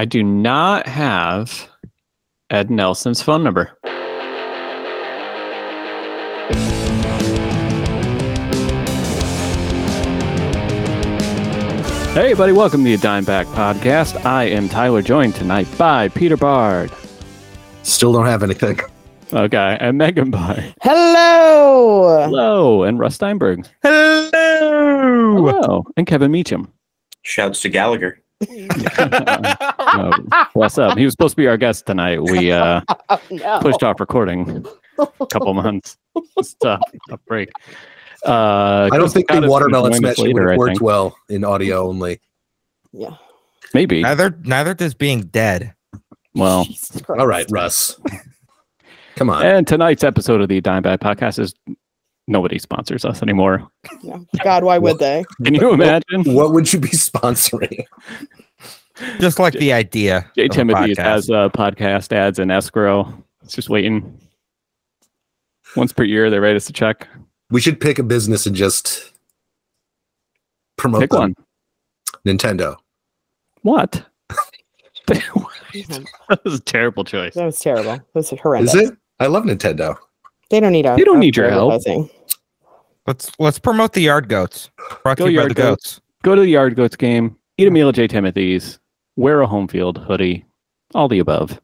I do not have Ed Nelson's phone number. Hey, everybody, welcome to the Dime Back Podcast. I am Tyler, joined tonight by Peter Bard. Still don't have anything. Okay, and Megan Bard. Hello. Hello, and Russ Steinberg. Hello. Hello, and Kevin Meacham. Shouts to Gallagher. What's up? He was supposed to be our guest tonight. We uh, Oh, no. pushed off recording a couple months. Just uh, a break. Uh, I don't think the watermelon joining smash would later, I worked well in audio only. Yeah. Maybe. Neither neither does being dead. Well, All right, Russ. Come on. and tonight's episode of the Dime Back Podcast is nobody sponsors us anymore. Yeah. God, why would they? Can you imagine? What would you be sponsoring? Just like the idea. Jay of a Timothy has uh, podcast ads and escrow. It's just waiting. Once per year, they write us a check. We should pick a business and just promote Pick them. one. Nintendo. What? that was a terrible choice. That was terrible. That was horrendous. Is it? I love Nintendo. They don't need our. They don't our need your help. Let's let's promote the yard goats. Brought Go to you by Yard the goats. Go to the Yard Goats game, eat a meal at Jay Timothy's, wear a home field hoodie, all the above.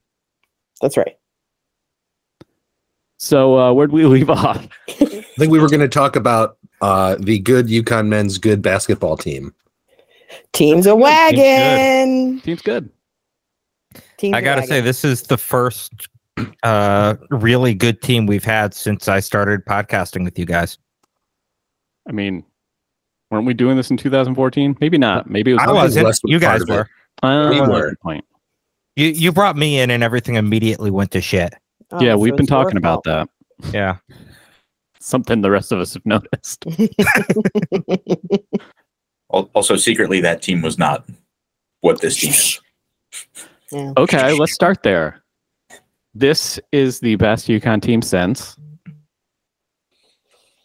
That's right. So uh, where'd we leave off? I think we were going to talk about uh, the good UConn men's good basketball team. Teams a wagon. Team's good. Teams I a gotta wagon. say, this is the first uh really good team we've had since I started podcasting with you guys. I mean, weren't we doing this in 2014? Maybe not. Maybe it was. I wasn't. Was You guys were. Uh, We that's were. a Point. You you brought me in and everything immediately went to shit. Oh, yeah, so we've been talking about fault. that. Yeah. Something the rest of us have noticed. Also, secretly, that team was not what this team is. Yeah. Okay, let's start there. This is the best UConn team since.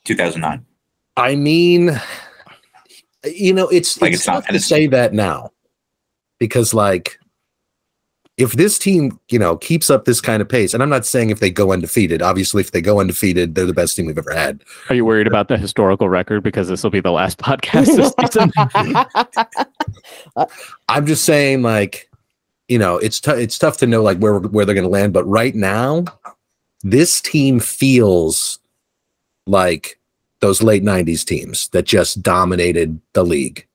2009. I mean, you know, it's Like, it's, it's not to Tennessee. say that now because, like, if this team, you know, keeps up this kind of pace, and I'm not saying if they go undefeated. Obviously, if they go undefeated, they're the best team we've ever had. Are you worried about the historical record because this will be the last podcast this season? I'm just saying, like, you know, it's tough. It's tough to know like where where they're going to land. But right now, this team feels like those late '90s teams that just dominated the league,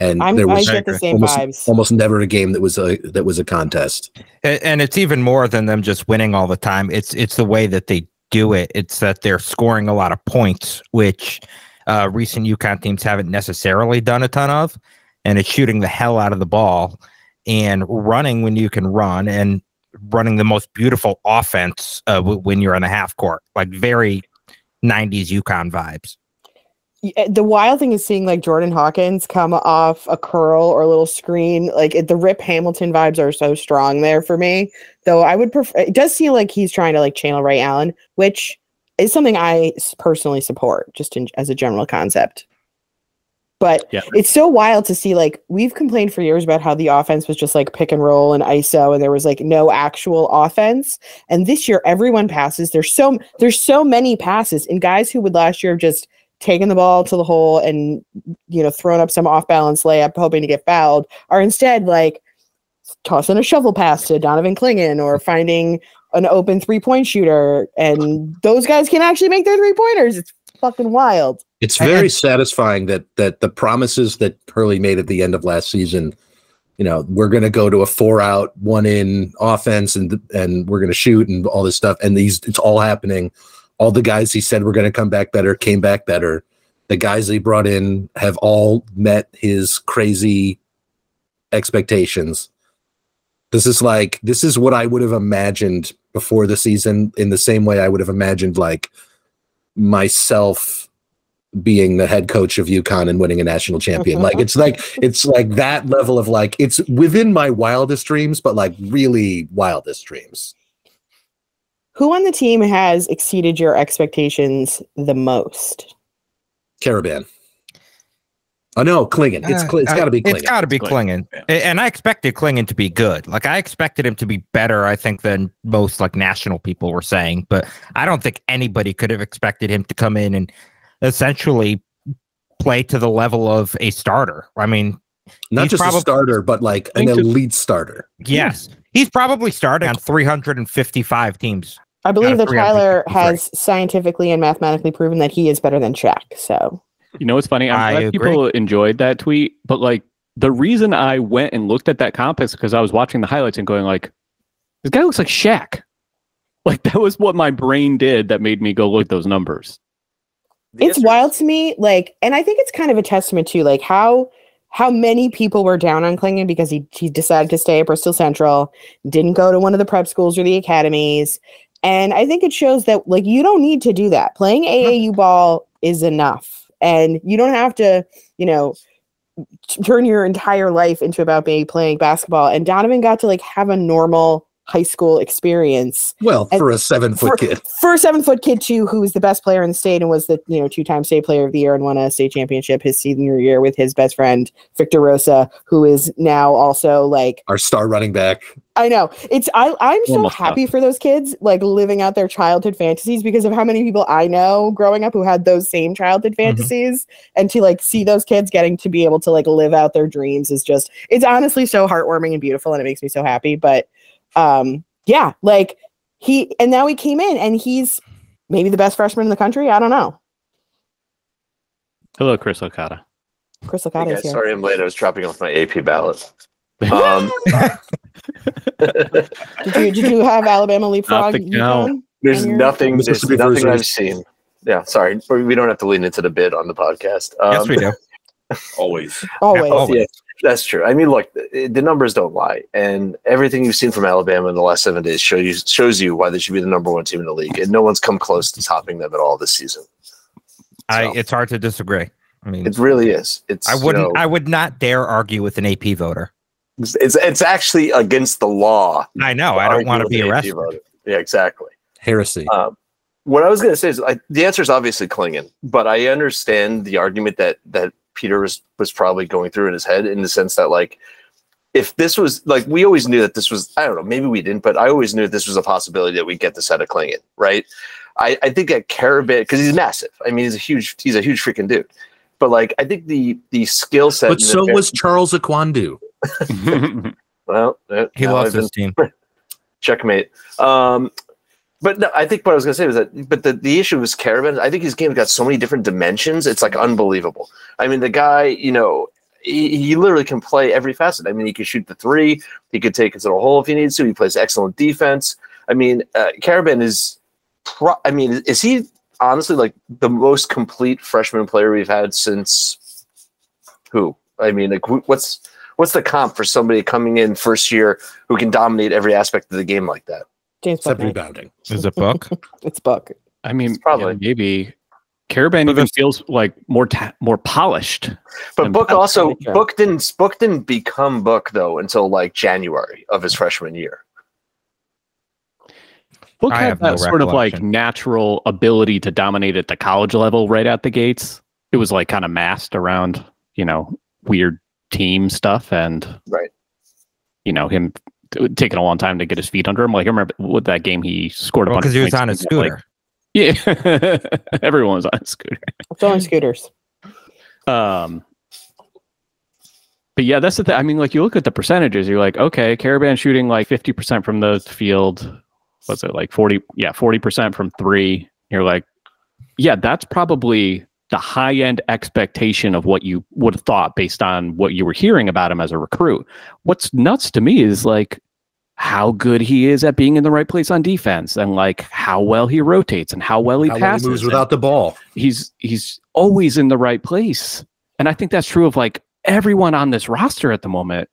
and I'm, there I was get the same almost, vibes. almost never a game that was a that was a contest. A- And it's even more than them just winning all the time. It's it's the way that they do it. It's that they're scoring a lot of points, which uh, recent UConn teams haven't necessarily done a ton of, and it's shooting the hell out of the ball and running when you can run and running the most beautiful offense uh, w- when you're on a half court, like very 90s UConn vibes. The wild thing is seeing like Jordan Hawkins come off a curl or a little screen. Like the Rip Hamilton vibes are so strong there for me. Though I would prefer. It does seem like he's trying to like channel Ray Allen, which is something I personally support, just in, as a general concept. But Yeah. it's so wild to see. Like we've complained for years about how the offense was just like pick and roll and ISO, and there was like no actual offense. And this year, everyone passes. There's so there's so many passes, and guys who would last year have just taken the ball to the hole and you know thrown up some off balance layup, hoping to get fouled, are instead like tossing a shovel pass to Donovan Clingan or finding an open three point shooter, and those guys can actually make their three pointers. It's fucking wild. It's very and- satisfying that that the promises that Hurley made at the end of last season, you know, we're going to go to a four out, one in offense, and and we're going to shoot and all this stuff, and these it's all happening. All the guys he said were going to come back better came back better. The guys he brought in have all met his crazy expectations. This is like this is what I would have imagined before the season. In the same way, I would have imagined like myself being the head coach of UConn and winning a national champion. like it's like it's like that level of like it's within my wildest dreams, but like really wildest dreams. Who on the team has exceeded your expectations the most? Karaban. Oh no, Clingan. It's Uh, Cl- it's got to be It's got to be Clingan. Clingan. A- And I expected Clingan to be good. Like I expected him to be better, I think, than most like national people were saying. But I don't think anybody could have expected him to come in and essentially play to the level of a starter. I mean, Not just probably- a starter, but like an think to- elite starter. yes, he's probably starting on 355 teams. I believe of that Tyler has scientifically and mathematically proven that he is better than Shaq. So You know what's funny? I'm I glad agree. people enjoyed that tweet, but like the reason I went and looked at that comp is because I was watching the highlights and going like, this guy looks like Shaq. Like that was what my brain did that made me go look at those numbers. The it's answer- wild to me like and i think it's kind of a testament to like how how many people were down on Clingan because he he decided to stay at Bristol Central, didn't go to one of the prep schools or the academies. And I think it shows that like you don't need to do that. Playing AAU ball is enough. And you don't have to, you know, turn your entire life into about maybe playing basketball. And Donovan got to like have a normal high school experience Well, And for a seven foot for, kid. for a seven foot kid too, who was the best player in the state and was the you know two time state player of the year and won a state championship his senior year with his best friend Victor Rosa, who is now also like Our star running back. I know. It's I I'm so Almost happy for those kids like living out their childhood fantasies because of how many people I know growing up who had those same childhood fantasies. And to like see those kids getting to be able to like live out their dreams is just it's honestly so heartwarming and beautiful and it makes me so happy. But um yeah like he and now he came in and he's maybe the best freshman in the country. I don't know. Hello, Chris Okada. Chris Hey guys, is here. Sorry I'm late. I was dropping off my AP ballot. Um, did you did you have Alabama leapfrog the count. UConn? there's nothing. There's Mississippi nothing I've seen. Yeah, sorry, we don't have to lean into the bid on the podcast. Um, yes, we do. Always. always Oh, Yeah, that's true. I mean, look, the, the numbers don't lie, and everything you've seen from Alabama in the last seven days show you shows you why they should be the number one team in the league, and no one's come close to topping them at all this season. I, it's hard to disagree. I mean, it really is. It's I wouldn't. know, I would not dare argue with an AP voter. It's it's actually against the law. I know. I don't want to be arrested. arrested. Yeah, exactly. Heresy. Um, what I was going to say is I, the answer is obviously Clingan, but I understand the argument that that Peter was was probably going through in his head in the sense that like if this was like we always knew that this was I don't know maybe we didn't but I always knew that this was a possibility that we'd get this out of Clingan right I, I think at Karaban because he's massive I mean he's a huge he's a huge freaking dude but like I think the the skill set but so the- was Charles Okwandu. well He now loves I've been- this team. checkmate. Um, but no, I think what I was going to say was that, but the, the issue was Karaban. I think his game's got so many different dimensions. It's like unbelievable. I mean, the guy, you know, he, he literally can play every facet. I mean, he can shoot the three. He could take it to the hole if he needs to. He plays excellent defense. I mean, uh, Karaban is, pro- I mean, is he honestly like the most complete freshman player we've had since who? I mean, like, what's what's the comp for somebody coming in first year who can dominate every aspect of the game like that? James Except Bouknight. rebounding. Is it book. it's Buck I mean, It's probably. yeah, maybe. Karaban even feels like more ta- more polished. But Book that's also kinda. Book didn't Book didn't become Book though until like January of his freshman year. Book I had have no that sort of like natural ability to dominate at the college level right out the gates. It was like kind of masked around, you know, weird team stuff and Right. you know him taking a long time to get his feet under him. Like I remember with that game, he scored a Well, bunch because he of was points on his and, like, scooter. yeah, everyone was on a scooter. it's only scooters Um, but yeah, that's the thing. I mean, like you look at the percentages, you're like, okay, Karaban shooting like 50% from the field. What's it like 40? Yeah, 40% from three. You're like, yeah, that's probably the high end expectation of what you would have thought based on what you were hearing about him as a recruit. What's nuts to me is like how good he is at being in the right place on defense and like how well he rotates and how well he How well passes. he moves without the ball. he's he's always in the right place. And I think that's true of like everyone on this roster at the moment.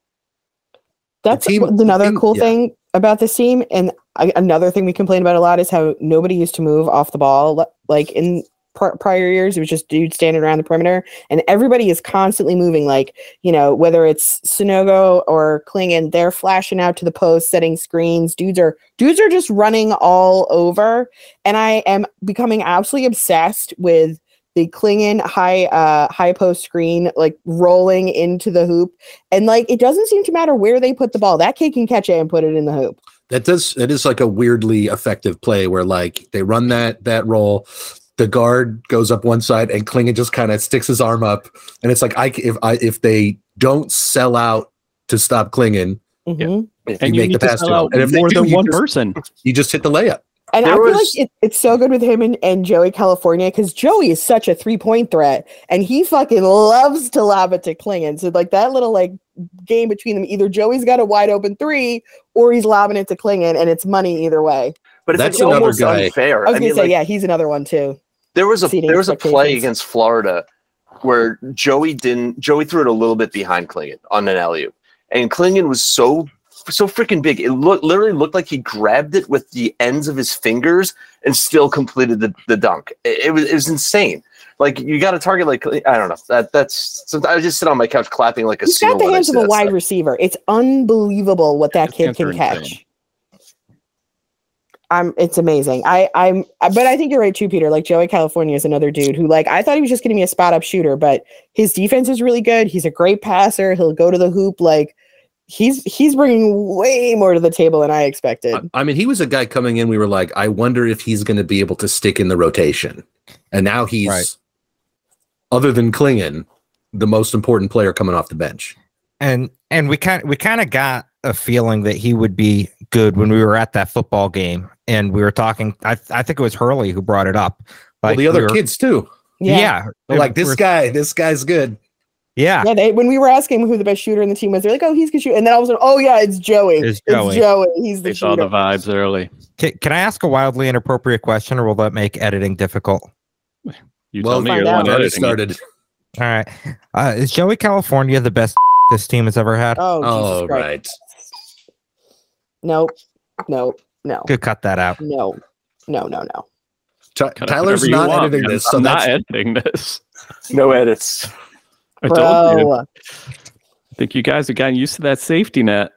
That's team- another team- cool yeah. thing about this team. And I, another thing we complain about a lot is how nobody used to move off the ball. Like in pr- prior years, it was just dudes standing around the perimeter, and everybody is constantly moving. Like you know, whether it's Sanogo or Clingan, they're flashing out to the post, setting screens. Dudes are dudes are just running all over, and I am becoming absolutely obsessed with the Clingan high uh high post screen like rolling into the hoop, and like it doesn't seem to matter where they put the ball. That kid can catch it and put it in the hoop. That does it is like a weirdly effective play where like they run that that roll, the guard goes up one side and Clingan just kind of sticks his arm up, and it's like I c- if I if they don't sell out to stop Clingan, Mhm. and you you, make need the to pass to him. out And if they more do, than one just- person. you just hit the layup. And I There feel like it, it's so good with him and, and Joey Calcaterra because Joey is such a three point threat and he fucking loves to lob it to Clingan. So like that little like game between them, either Joey's got a wide open three or he's lobbing it to Clingan and it's money either way. But it's That's like another almost guy- unfair. I was I gonna mean, say, like, yeah, he's another one too. There was a there was a play against Florida where Joey didn't Joey threw it a little bit behind Clingan on an alley and Clingan was so so freaking big. It looked literally looked like he grabbed it with the ends of his fingers and still completed the, the dunk. It, it was it was insane. Like you got a target like I don't know that that's so I just sit on my couch clapping like a He's seal got the hands of a wide stuff. receiver. It's unbelievable what that His kid can catch. insane. I'm it's amazing. I I'm but I think you're right too, Peter. Like Joey Calcaterra is another dude who like I thought he was just gonna be a spot up shooter, but his defense is really good. He's a great passer. He'll go to the hoop. Like he's he's bringing way more to the table than I expected. I, I mean, he was a guy coming in. We were like, I wonder if he's going to be able to stick in the rotation. And now he's, Right. other than Clingan, the most important player coming off the bench. and and we kind we kind of got a feeling that he would be good when we were at that football game and we were talking I I think it was Hurley who brought it up. well, the we other were- kids too. yeah, They're like this we're- guy, this guy's good. yeah Yeah, they, when we were asking who the best shooter in the team was, they're like, "Oh, he's good shoot," and then all of a sudden, "Oh yeah, it's Joey. It's Joey. Joey. He's the They saw the vibes early. Can, can I ask a wildly inappropriate question, or will that make editing difficult? You well, tell me find you're the one already editing. it. started. All right, uh, is Joey Calcaterra the best this team has ever had? Oh, Oh, Jesus Christ. right. Nope. Nope. No. Could cut that out. No. No. No. No. Ty- Tyler's not want, editing this, so I'm that's not editing this. No edits. I told you. I think you guys have gotten used to that safety net.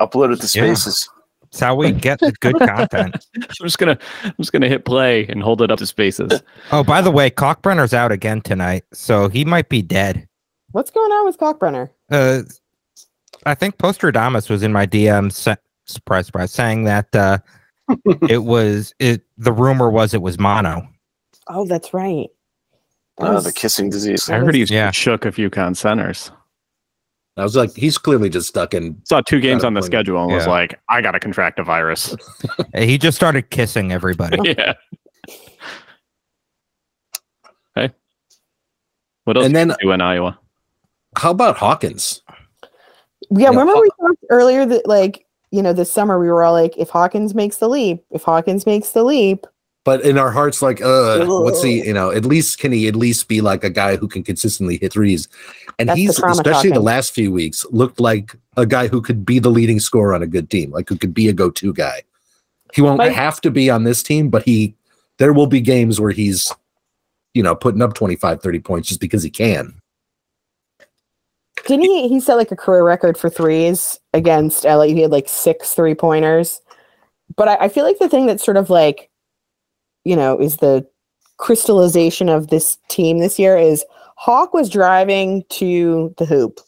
Upload it to Yeah. Spaces. It's how we get the good content. I'm just gonna I'm just gonna hit play and hold it up to spaces. Oh, by the way, Cockbrenner's out again tonight, so he might be dead. What's going on with Cockbrenner? Uh, I think Postradamus was in my DM. Sa- surprise, surprise, saying that uh, it was it. The rumor was it was mono. Oh, that's right. That Uh, was- the kissing disease. I heard he's Yeah. shook a few con centers. I was like, he's clearly just stuck in. Saw two games on the schedule and was like, I gotta contract a virus. He just started kissing everybody. yeah. Hey. What else And and then- do in Iowa? How about Hawkins? yeah, Yeah, remember Haw- we talked earlier that like you know this summer we were all like, if Hawkins makes the leap, if Hawkins makes the leap, But in our hearts, like, uh, what's he? You know, at least can he at least be like a guy who can consistently hit threes? And That's he's trauma especially the last few weeks looked like a guy who could be the leading scorer on a good team, like who could be a go-to guy. He won't Like- have to be on this team, but he there will be games where he's you know putting up 25 30 points just because he can didn't he? He set like a career record for threes against LA. He had like six three pointers. But I, I feel like the thing that's sort of like, you know, is the crystallization of this team this year is Hawk was driving to the hoop.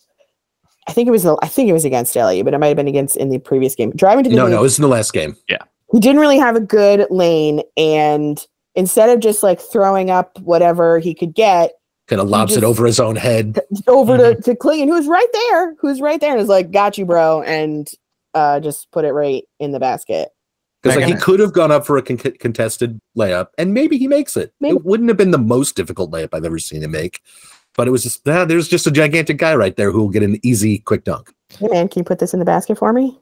I think it was the, I think it was against LA, but it might have been against in the previous game. Driving to the no hoop, no it's in the last game Yeah, he didn't really have a good lane and instead of just like throwing up whatever he could get kind of lobs just- it over his own head over to, to Clingan, who's right there, who's right there, and is like, got you, bro, and uh just put it right in the basket. because like he could have gone up for a con- contested layup and maybe he makes it Maybe. it wouldn't have been the most difficult layup i've ever seen him make but it was just ah, there's just a gigantic guy right there who will get an easy quick dunk Hey man, can you put this in the basket for me?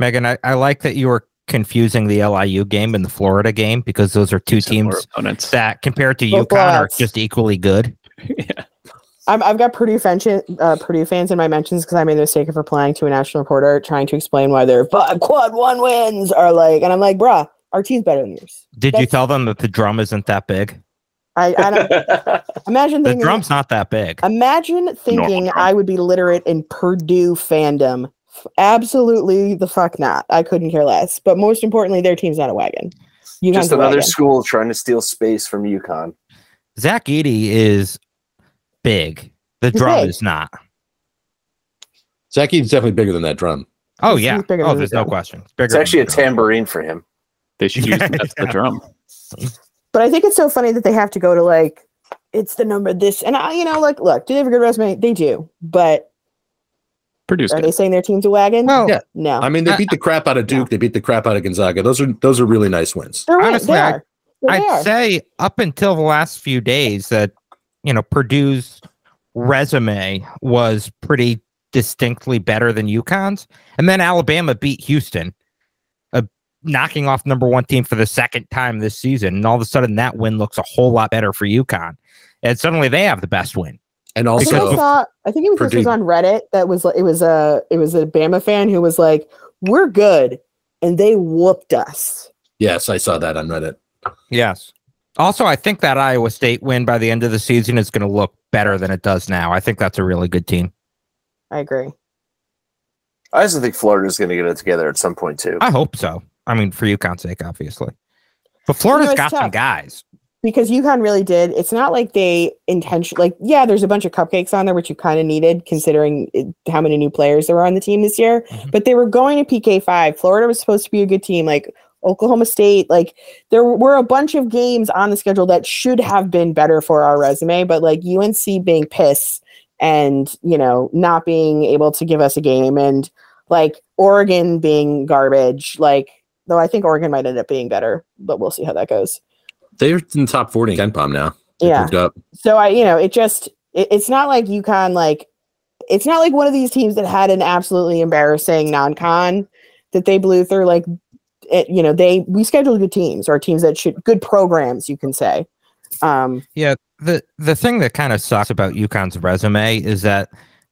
Megan, I, I like that you were confusing the LIU game and the Florida game because those are two Similar teams opponents. that, compared to Both UConn, are just equally good. yeah. I'm, I've got Purdue, fans, uh, Purdue fans in my mentions because I made the mistake of replying to a national reporter trying to explain why their five quad one wins are like, and I'm like, bruh, our team's better than yours. Did you tell them that the drum isn't that big? I, I don't imagine The drum's not that big. imagine thinking drum. I would be literate in Purdue fandom. Absolutely the fuck not. I couldn't care less. But most importantly, their team's not a wagon. UConn's Just another wagon. school trying to steal space from UConn. Zach Edey is big. The He's drum big. is not. Zach Edey's definitely bigger than that drum. Oh He's- yeah. he's Oh, there's no drum. question. It's, bigger It's actually a drum. tambourine for him. They should use that as the drum. But I think it's so funny that they have to go to like it's the number this and I, you know, like look, do they have a good resume? They do, but Produce are good. they saying their team's a wagon? Well, Yeah. no, I mean, they beat the crap out of Duke. They beat the crap out of Gonzaga. Those are those are really nice wins. they're honestly, They I- are. Yeah, they I'd are. say up until the last few days that you know Purdue's resume was pretty distinctly better than UConn's, and then Alabama beat Houston, uh, knocking off number one team for the second time this season, and all of a sudden that win looks a whole lot better for UConn, and suddenly they have the best win. And I think also, I saw. I think it was this was on Reddit. That was it was a it was a Bama fan who was like, "We're good," and they whooped us. yes, I saw that on Reddit. Yes. Also, I think that Iowa State win by the end of the season is going to look better than it does now. I think that's a really good team. I agree. I also think Florida's going to get it together at some point too. I hope so. I mean, for UConn's sake, obviously. But Florida's it's got some guys. because UConn really did. It's not like they intention like yeah, there's a bunch of cupcakes on there which you kind of needed considering it, how many new players there were on the team this year. Mhm. But they were going to PK five. Florida was supposed to be a good team. Like Oklahoma State, like there were a bunch of games on the schedule that should have been better for our resume, but like UNC being piss and you know not being able to give us a game and like Oregon being garbage. Like though I think Oregon might end up being better, but we'll see how that goes. They're in the top 40 in KenPom now. They Yeah. up. So I, you know, it just it, it's not like UConn like it's not like one of these teams that had an absolutely embarrassing non-con that they blew through. Like, it, you know, they we scheduled good teams or teams that should good programs, you can say. Um, Yeah, the the thing that kind of sucks about UConn's resume is that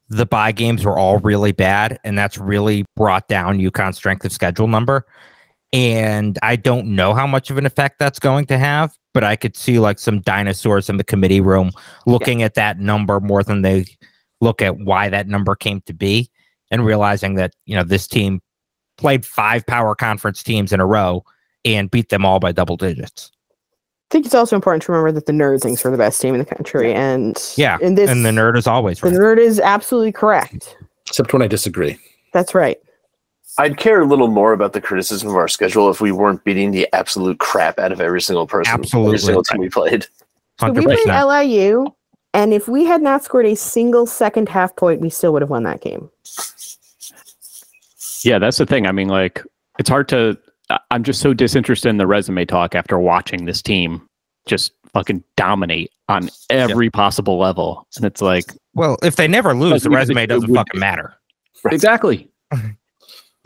the buy games were all really bad, and that's really brought down UConn's strength of schedule number. And I don't know how much of an effect that's going to have, but I could see like some dinosaurs in the committee room looking at that number more than they look at why that number came to be and realizing that, you know, this team played five power conference teams in a row and beat them all by double digits. I think it's also important to remember that the nerd thinks we're the best team in the country, and Yeah. in this, and the nerd is always the nerd is absolutely correct. Except when I disagree. That's right. I'd care a little more about the criticism of our schedule if we weren't beating the absolute crap out of every single person, Absolutely. every single team we played. So we Hundred played percent. LIU, and if we had not scored a single second half point, we still would have won that game. Yeah, that's the thing. I mean, like, it's hard to. I'm just so disinterested in the resume talk after watching this team just fucking dominate on every possible level. And it's like, Well, if they never lose, the resume doesn't fucking matter. exactly.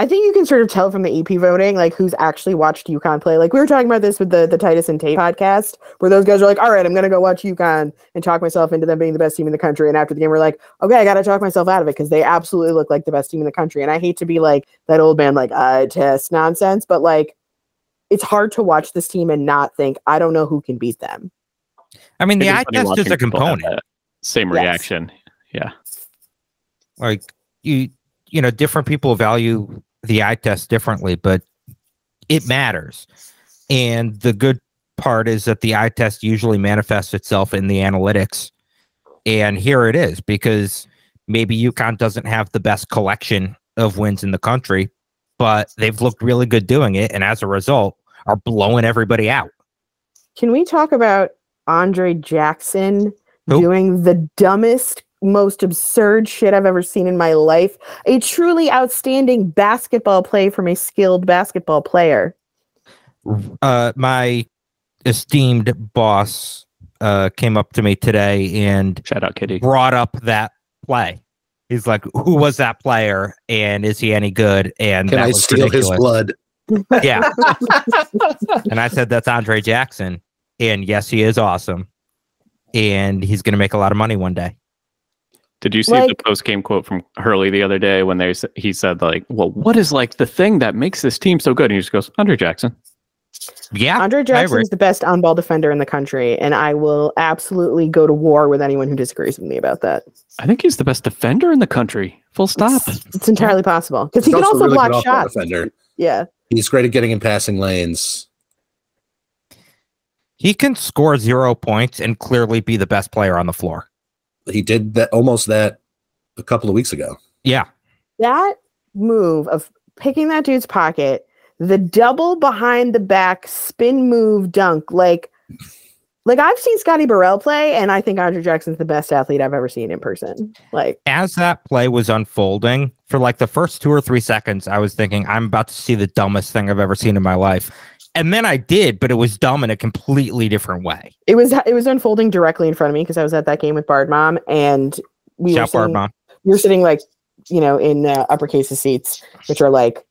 I think you can sort of tell from the AP voting, like who's actually watched UConn play. Like we were talking about this with the the Titus and Tate podcast, where those guys are like, "All right, I'm gonna go watch UConn and talk myself into them being the best team in the country." And after the game, we're like, "Okay, I gotta talk myself out of it because they absolutely look like the best team in the country." And I hate to be like that old man, like uh, I test nonsense, but like it's hard to watch this team and not think, "I don't know who can beat them." I mean, the It is eye test is a component. that Same Yes. reaction. Yeah. Like you, you know, different people value the eye test differently, but it matters. And the good part is that the eye test usually manifests itself in the analytics. And here it is because maybe UConn doesn't have the best collection of wins in the country, but they've looked really good doing it. And as a result, are blowing everybody out. Can we talk about Andre Jackson doing the dumbest, most absurd shit I've ever seen in my life? A truly outstanding basketball play from a skilled basketball player. uh, my esteemed boss uh, came up to me today and Shout out, Kitty. brought up that play. He's like, "Who was that player? And is he any good?" And Can that I was steal his blood? Yeah. and I said, "That's Andre Jackson." And yes, he is awesome. And he's going to make a lot of money one day. Did you see the post game quote from Hurley the other day when they he said like, "Well, what is like the thing that makes this team so good?" And he just goes, "Andre Jackson." Yeah, Andre Jackson is the best on ball defender in the country, and I will absolutely go to war with anyone who disagrees with me about that. I think he's the best defender in the country. Full stop. It's, it's entirely possible because he can also, a really block shots. Defender. Yeah. He's great at getting in passing lanes. He can score zero points and clearly be the best player on the floor. He did that almost that a couple of weeks ago. Yeah. that move of picking that dude's pocket, the double behind the back spin move dunk, like like I've seen Scotty Burrell play, and I think Andre Jackson's the best athlete I've ever seen in person. Like, As that play was unfolding, for like the first two or three seconds, I was thinking, I'm about to see the dumbest thing I've ever seen in my life. And then I did, but it was dumb in a completely different way. it was it was unfolding directly in front of me because I was at that game with Bard Mom, and we were Shout Bard sitting, Mom. we were sitting like you know in uh, uppercase seats, which are like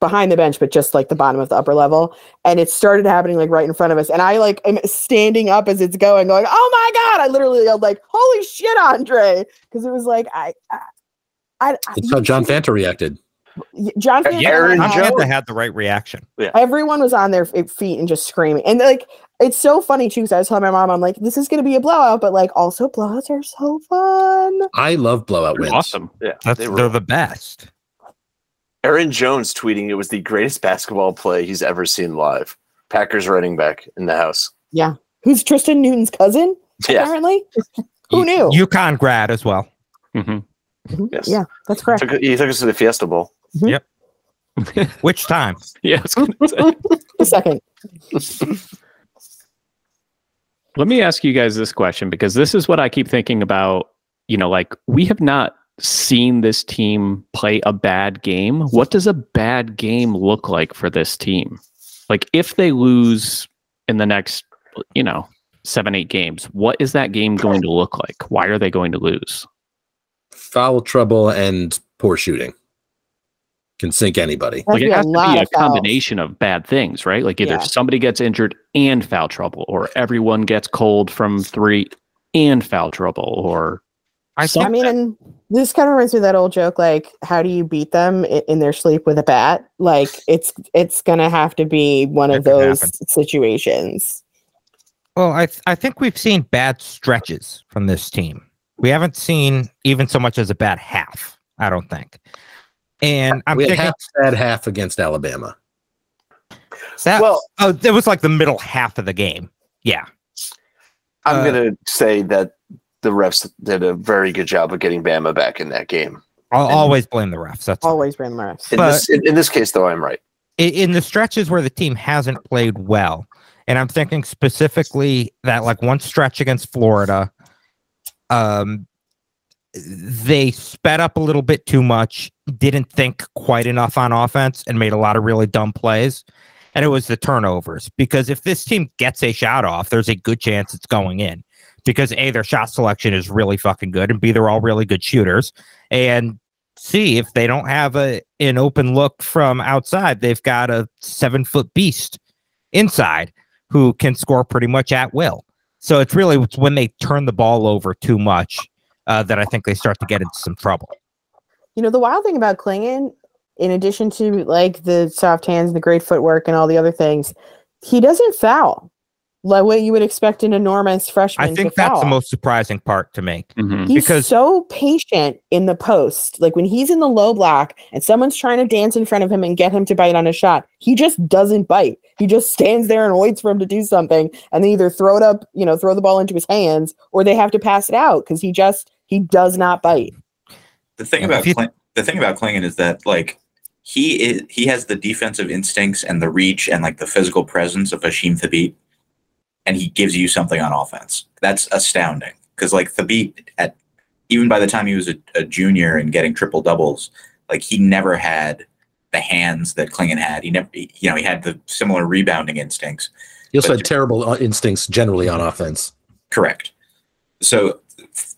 behind the bench, but just like the bottom of the upper level. And it started happening like right in front of us, and I like am standing up as it's going, going, "Oh my god!" I literally yelled like, "Holy shit, Andre!" Because it was like I. I I, That's how John Fanta reacted. John Fanta Aaron had- I'm Jones. had the right reaction. Yeah. everyone was on their feet and just screaming. And like, it's so funny too. Because I was telling my mom, I'm like, this is going to be a blowout, but like, also blowouts are so fun. I love blowout wins. Awesome. Yeah, That's, they they're were. the best. Aaron Jones tweeting it was the greatest basketball play he's ever seen live. Packers running back in the house. Yeah. Who's Tristen Newton's cousin? Yeah, Apparently, who U- knew? UConn grad as well. Mm-hmm. yes. Yeah, that's correct. Took, he took us to the Fiesta Bowl. Yep. Which time? Yeah. I was say. A second. Let me ask you guys this question because this is what I keep thinking about. You know, like we have not seen this team play a bad game. What does a bad game look like for this team? Like if they lose in the next, you know, seven, eight games, what is that game going to look like? Why are they going to lose? Foul trouble and poor shooting can sink anybody. Like it has to be a of fouls. combination of bad things, right? Like either Yeah. somebody gets injured and foul trouble, or everyone gets cold from three and foul trouble, or I I mean, and this kind of reminds me of that old joke, like, how do you beat them i- in their sleep with a bat? Like, it's it's gonna have to be one of That could those happen. situations. Well, I th- I think we've seen bad stretches from this team. We haven't seen even so much as a bad half. I don't think. And I'm we had thinking half bad half against Alabama. that. Well, oh, it was like the middle half of the game. Yeah, I'm Uh, gonna say that the refs did a very good job of getting Bama back in that game. I'll And- always blame the refs. That's all. Always ran refs. In But- this in, in this case, though, I'm right. i- in the stretches where the team hasn't played well, and I'm thinking specifically that like one stretch against Florida, um, they sped up a little bit too much, didn't think quite enough on offense, and made a lot of really dumb plays. And it was the turnovers because if this team gets a shot off, there's a good chance it's going in because a their shot selection is really fucking good, and b they're all really good shooters, and C if they don't have a an open look from outside, they've got a seven foot beast inside who can score pretty much at will. So it's really it's when they turn the ball over too much uh, that I think they start to get into some trouble. You know, the wild thing about Clingan, in addition to like the soft hands, the great footwork, and all the other things, he doesn't foul like what you would expect an enormous freshman. I think to that's the most surprising part to me. Mhm. He's because- so patient in the post. Like when he's in the low block and someone's trying to dance in front of him and get him to bite on a shot, he just doesn't bite. He just stands there and waits for him to do something and they either throw it up, you know, throw the ball into his hands or they have to pass it out because he just he does not bite. The thing about if you- Kling- the thing about Clingan is that like he is he has the defensive instincts and the reach and like the physical presence of Hasheem Thabeet, and he gives you something on offense. That's astounding because like Thabeet at even by the time he was a, a junior and getting triple doubles, like he never had the hands that Clingan had. He never, he- you know, he had the similar rebounding instincts. He also had terrible uh, instincts generally on offense. Correct. So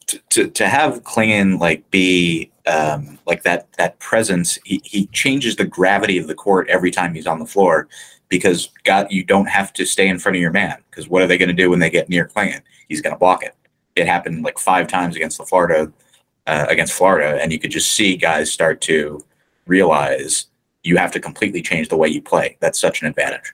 t- to to have Clingan like be um, like that that presence, he, he changes the gravity of the court every time he's on the floor because God, you don't have to stay in front of your man because what are they going to do when they get near Clingan? He's going to block it. It happened like five times against the Florida uh, against Florida, and you could just see guys start to realize you have to completely change the way you play. That's such an advantage.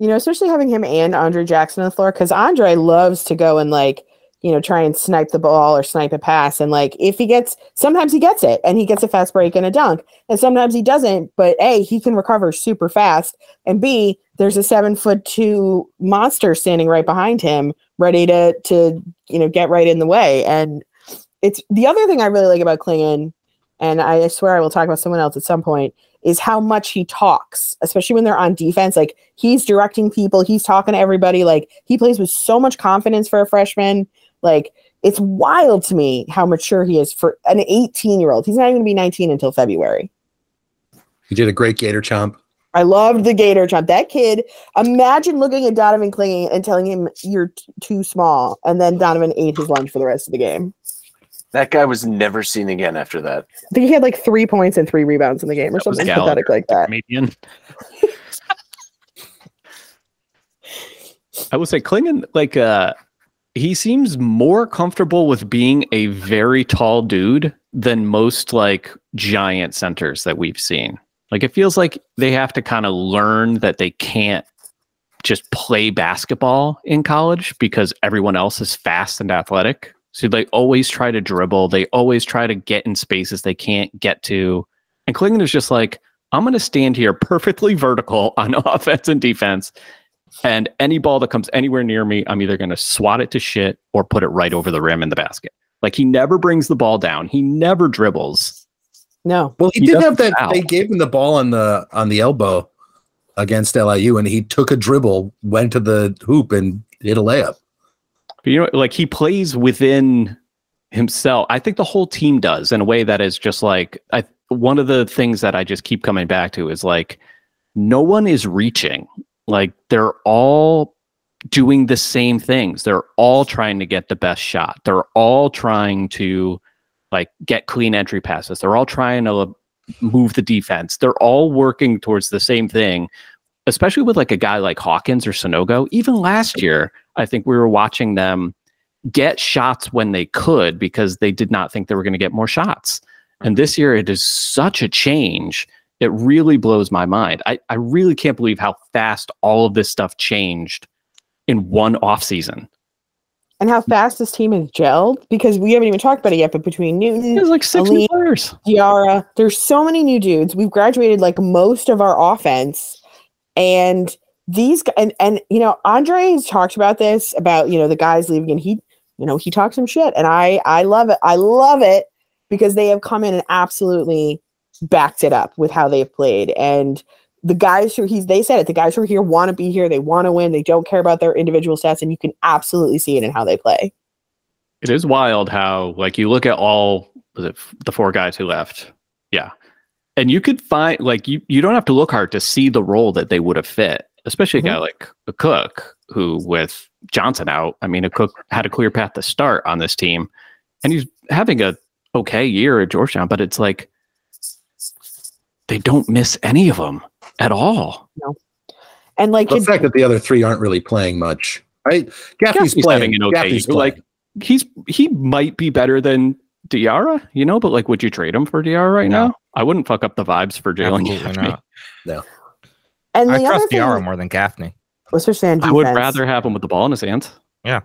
You know, especially having him and Andre Jackson on the floor because Andre loves to go and like you know, try and snipe the ball or snipe a pass. And like if he gets sometimes he gets it and he gets a fast break and a dunk. And sometimes he doesn't, but A, he can recover super fast. And B, there's a seven foot two monster standing right behind him, ready to to, you know, get right in the way. And it's the other thing I really like about Clingan, and I swear I will talk about someone else at some point, is how much he talks, especially when they're on defense. Like he's directing people, he's talking to everybody. Like he plays with so much confidence for a freshman. Like it's wild to me how mature he is for an 18 year old. He's not even going to be 19 until February. He did a great Gator chomp. I loved the Gator chomp. That kid, imagine looking at Donovan Clingan and telling him you're t- too small, and then Donovan ate his lunch for the rest of the game. That guy was never seen again after that. I think he had like three points and three rebounds in the game or That something pathetic like that. Comedian. I would say Clingan, like, uh, he seems more comfortable with being a very tall dude than most like giant centers that we've seen. Like, it feels like they have to kind of learn that they can't just play basketball in college because everyone else is fast and athletic. So they always try to dribble. They always try to get in spaces they can't get to. And Clingan is just like, I'm going to stand here perfectly vertical on offense and defense. And any ball that comes anywhere near me, I'm either going to swat it to shit or put it right over the rim in the basket. Like he never brings the ball down. He never dribbles. No. Well, he, He did doesn't have that. foul. They gave him the ball on the on the elbow against LIU, and he took a dribble, went to the hoop, and hit a layup. But you know, like he plays within himself. I think the whole team does in a way that is just like I. One of the things that I just keep coming back to is like no one is reaching. Like they're all doing the same things. They're all trying to get the best shot. They're all trying to like get clean entry passes. They're all trying to move the defense. They're all working towards the same thing. Especially with like a guy like Hawkins or Sanogo. Even last year, I think we were watching them get shots when they could because they did not think they were going to get more shots. And mm-hmm. this year, it is such a change. It really blows my mind. I, I really can't believe how fast all of this stuff changed in one offseason. And how fast this team has gelled because we haven't even talked about it yet, but between Newton, There's like six new Elite. players. Diarra. There's so many new dudes. We've graduated like most of our offense, and these and and you know Andre has talked about this about you know the guys leaving, and he you know he talks some shit, and I I love it. I love it because they have come in and absolutely backed it up with how they've played, and the guys who he's they said it. The guys who are here want to be here. They want to win. They don't care about their individual stats, and you can absolutely see it in how they play. It is wild how, like, you look at all was it the four guys who left. Yeah. And you could find, like, you, you don't have to look hard to see the role that they would have fit, especially a guy mm-hmm. like Akok, who with Johnson out, I mean, Akok had a clear path to start on this team. And he's having a okay year at Georgetown, but it's like they don't miss any of them at all. No. And like The it- fact that the other three aren't really playing much, right? Gaffney's, Gaffney's playing. having an okay Gaffney's year. Like, he's he might be better than Diarra, you know, but like, would you trade him for Diarra right No. now? I wouldn't fuck up the vibes for Jalen. Absolutely Gaffney. not. and I the other trust thing, Diarra more than Gaffney. What's especially on I would rather have him with the ball in his hands. Yeah.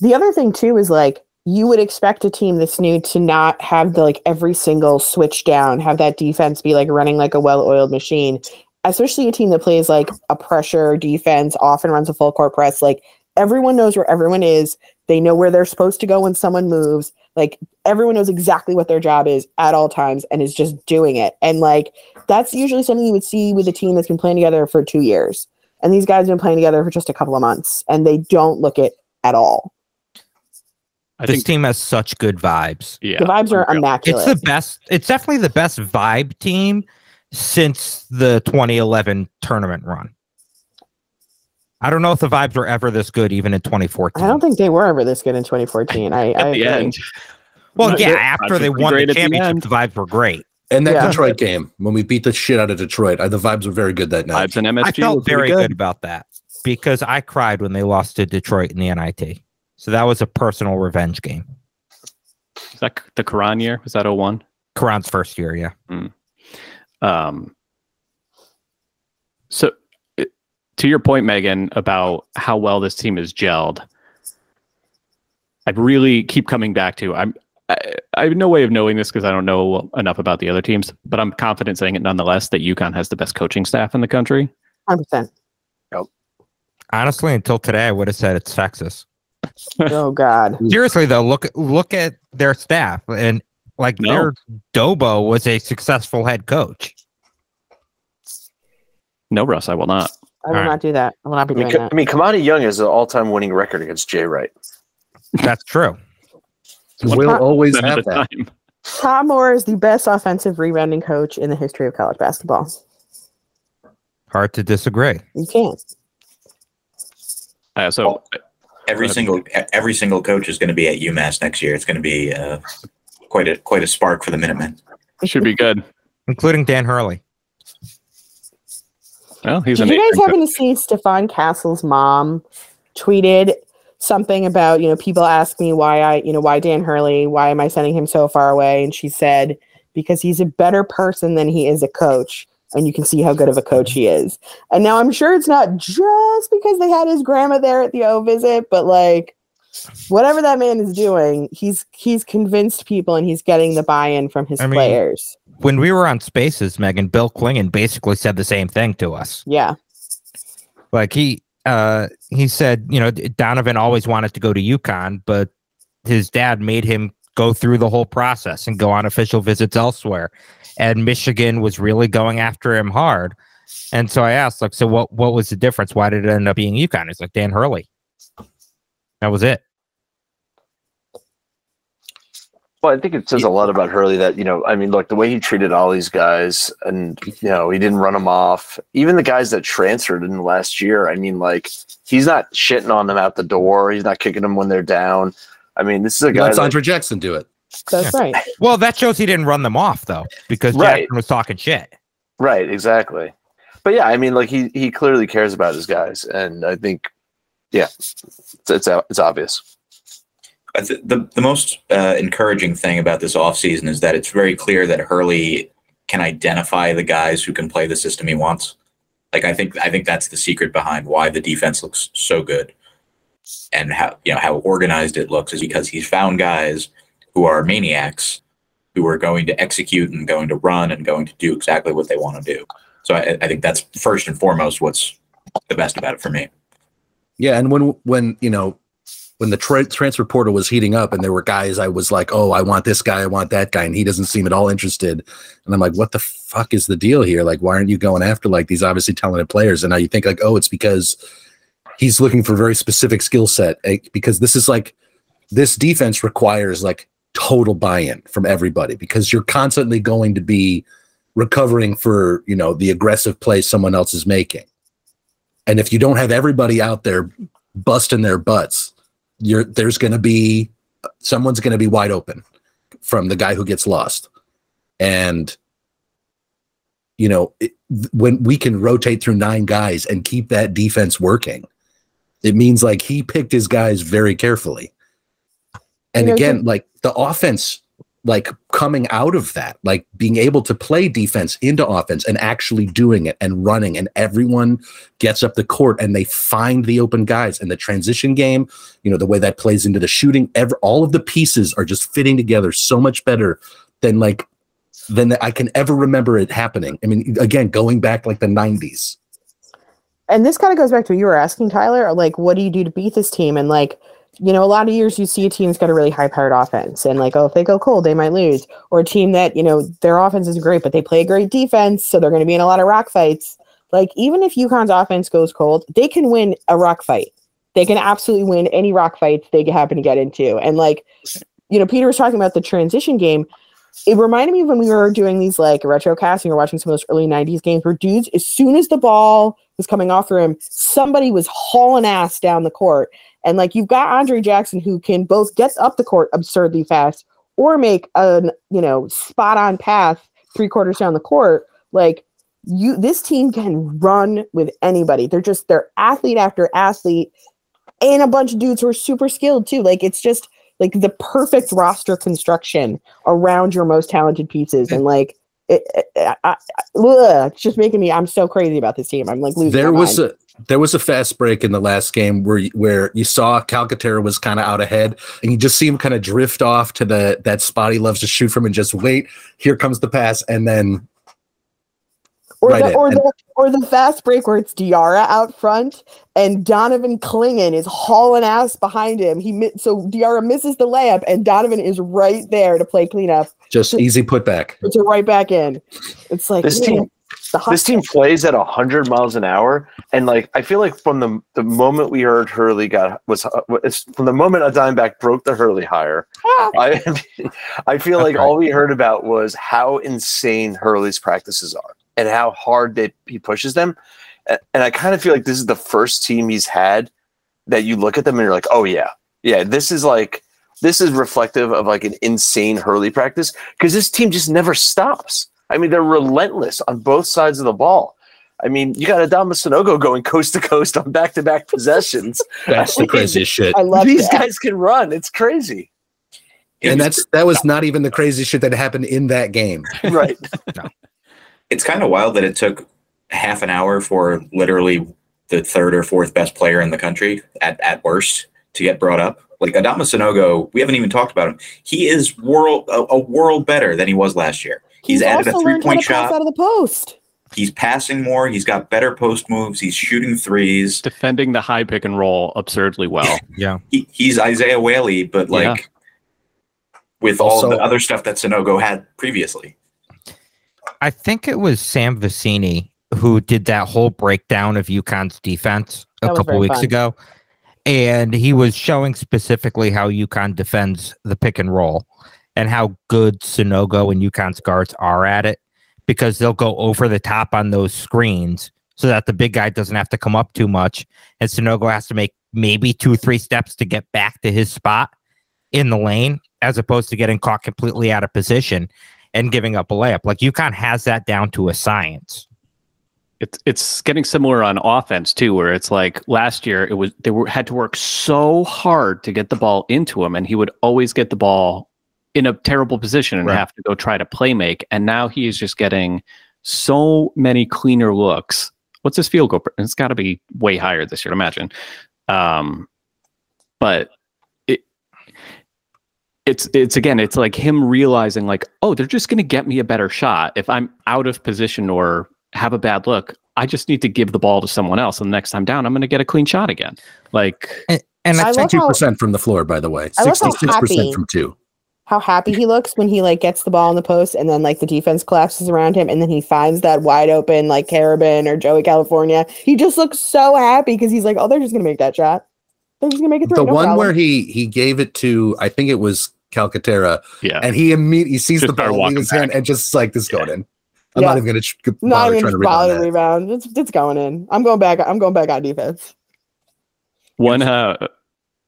The other thing too is like you would expect a team that's new to not have the like every single switch down, have that defense be like running like a well-oiled machine. Especially a team that plays like a pressure defense, often runs a full court press. Like everyone knows where everyone is. They know where they're supposed to go when someone moves. Like everyone knows exactly what their job is at all times and is just doing it. And like that's usually something you would see with a team that's been playing together for two years. And these guys have been playing together for just a couple of months and they don't look it at all. I this think, team has such good vibes. yeah, the vibes are unreal. immaculate. It's the best. It's definitely the best vibe team since the 2011 tournament run. I don't know if the vibes were ever this good, even in 2014. I don't think they were ever this good in 2014. I, I At the agree. end, Well, Right. yeah, They're after they won the at the championship, the vibes were great. And that Yeah. Detroit game when we beat the shit out of Detroit, I, the vibes were very good that night. vibes and MSG I felt were pretty very good. about that because I cried when they lost to Detroit in the NIT. So that was a personal revenge game. Is that the Caron year? Was that 01? Caron's first year, yeah. Um, so, to your point, Megan, about how well this team is gelled, I really keep coming back to. I'm I, I have no way of knowing this because I don't know enough about the other teams, but I'm confident saying it nonetheless that UConn has the best coaching staff in the country. Hundred percent. Honestly, until today, I would have said it's Texas. Oh God. Seriously though, look look at their staff and like No. their Dobo was a successful head coach. No, Russ, I will not. I will Alright. not do that. I will not be I mean, doing that. I mean, Kimani Young has an all-time winning record against Jay Wright. That's true. We'll always have that. time. Tom Moore is the best offensive rebounding coach in the history of college basketball. Hard to disagree. You can't. Uh, so Every single every single coach is going to be at UMass next year. It's going to be uh, quite a quite a spark for the Minutemen. should be good. Including Dan Hurley. Well, he's Did an you guys happen to see Stephon Castle's mom tweeted something about, you know, people ask me why I, you know, why Dan Hurley, why am I sending him so far away? And she said, because he's a better person than he is a coach. And you can see how good of a coach he is. And now I'm sure it's not just because they had his grandma there at the O visit, but like whatever that man is doing, he's he's convinced people and he's getting the buy-in from his I mean- players. When we were on Spaces, Megan, Bill Clingan basically said the same thing to us. Yeah. Like he uh he said, you know, Donovan always wanted to go to UConn, but his dad made him go through the whole process and go on official visits elsewhere. And Michigan was really going after him hard. And so I asked, like, so what what was the difference? Why did it end up being UConn? It's like Dan Hurley. That was it. Well, I think it says a lot about Hurley that, you know, I mean, look, the way he treated all these guys and, you know, he didn't run them off. Even the guys that transferred in the last year, I mean, like, he's not shitting on them out the door. He's not kicking them when they're down. I mean, this is a guy. Let's that- Andre Jackson do it. That's right. Well, that shows he didn't run them off though, because Right. Jackson was talking shit. Right, exactly. But yeah, I mean, like he he clearly cares about his guys, and I think, yeah, it's it's, it's obvious. I th- the the most uh, encouraging thing about this offseason is that it's very clear that Hurley can identify the guys who can play the system he wants. Like I think I think that's the secret behind why the defense looks so good, and how you know how organized it looks is because he's found guys who are maniacs, who are going to execute and going to run and going to do exactly what they want to do. So I, I think that's first and foremost what's the best about it for me. Yeah, and when when you know when the tra- transfer portal was heating up, and there were guys, I was like, oh, I want this guy, I want that guy, and he doesn't seem at all interested. And I'm like, what the fuck is the deal here? Like, why aren't you going after like these obviously talented players? And now you think like, oh, it's because he's looking for very specific skill set. eh, Because this is like this defense requires like total buy-in from everybody because you're constantly going to be recovering for you know the aggressive play someone else is making. And if you don't have everybody out there busting their butts, you're there's going to be someone's going to be wide open from the guy who gets lost. And you know, it, when we can rotate through nine guys and keep that defense working, it means like he picked his guys very carefully. And again, like the offense like coming out of that, like being able to play defense into offense and actually doing it and running, and everyone gets up the court and they find the open guys and the transition game, you know, the way that plays into the shooting, ever all of the pieces are just fitting together so much better than like than I can ever remember it happening. I mean, again, going back like the 90s. And this kind of goes back to what you were asking Tyler, like what do you do to beat this team? And like, you know, a lot of years you see a team's got a really high powered offense and like, oh, if they go cold, they might lose. Or a team that, you know, their offense is great, but they play a great defense, so they're going to be in a lot of rock fights. Like, even if UConn's offense goes cold, they can win a rock fight. They can absolutely win any rock fights they happen to get into. And like, you know, Peter was talking about the transition game. It reminded me when we were doing these like retro casting or watching some of those early 90s games where dudes, as soon as the ball was coming off for him, somebody was hauling ass down the court. And like you've got Andre Jackson who can both get up the court absurdly fast or make a you know spot on path three quarters down the court. Like you this team can run with anybody. They're just they're athlete after athlete and a bunch of dudes who are super skilled too. Like it's just like the perfect roster construction around your most talented pieces. And like it, it- I, I, ugh, it's just making me I'm so crazy about this team. I'm like losing There my was mind. a there was a fast break in the last game where you- where you saw Calcaterra was kind of out ahead, and you just see him kind of drift off to the that spot he loves to shoot from, and just wait. Here comes the pass, and then Or Right the or the or the fast break where it's Diarra out front and Donovan Clingan is hauling ass behind him. He so Diarra misses the layup and Donovan is right there to play cleanup just easy putback. puts it right back in. It's like This man, team- this team plays at 100 miles an hour and like i feel like from the the moment we heard hurley got was uh, it's from the moment a Dime Back broke the hurley hire Ah, i i feel like That's all we heard about was how insane hurley's practices are and how hard they he pushes them A- and i kind of feel like this is the first team he's had that you look at them and you're like oh yeah yeah this is like this is reflective of like an insane hurley practice because this team just never stops I mean, they're relentless on both sides of the ball. I mean, you got Adama Sanogo going coast to coast on back to back possessions. That's the craziest shit. I love These that. guys can run. It's crazy. And that's that was not even the crazy shit that happened in that game. Right. it's kind of wild that it took half an hour for literally the third or fourth best player in the country at, at worst to get brought up. Like Adama Sanogo, we haven't even talked about him. He is world a, a world better than he was last year. He's, added a three point shot. out of the post. He's passing more. He's got better post moves. He's shooting threes. Defending the high pick and roll absurdly well. Yeah. He, he's Isaiah Whaley, but like Yeah. with all the other stuff that Sanogo had previously. I think it was Sam Vecenie who did that whole breakdown of UConn's defense a couple weeks fun. ago. And he was showing specifically how UConn defends the pick and roll and how good Sanogo and UConn's guards are at it because they'll go over the top on those screens so that the big guy doesn't have to come up too much. And Sanogo has to make maybe two, three steps to get back to his spot in the lane as opposed to getting caught completely out of position and giving up a layup. Like UConn has that down to a science. it's it's getting similar on offense too, where it's like last year it was they were had to work so hard to get the ball into him, and he would always get the ball in a terrible position and Right. have to go try to play make. And now he is just getting so many cleaner looks. What's his field goal? It's got to be way higher this year, imagine. Um, but it's it's again, it's like him realizing like, oh, they're just going to get me a better shot if I'm out of position or have a bad look. I just need to give the ball to someone else, and the next time down, I'm going to get a clean shot again. Like, And I I love think Two how- percent from the floor, by the way. I love how Sixty-six happy- percent from two. How happy he looks when he like gets the ball in the post and then like the defense collapses around him and then he finds that wide open like Karaban or Joey California. He just looks so happy because he's like, oh, they're just gonna make that shot. They're just gonna make it through. The no one problem." where he he gave it to, I think it was Calcaterra, yeah, and he immediately sees Just the ball in walking his hand and just like this going in. I'm Yeah. not even gonna ch- not bother even trying to rebound that. rebound. It's it's going in. I'm going back. I'm going back on defense. One, uh,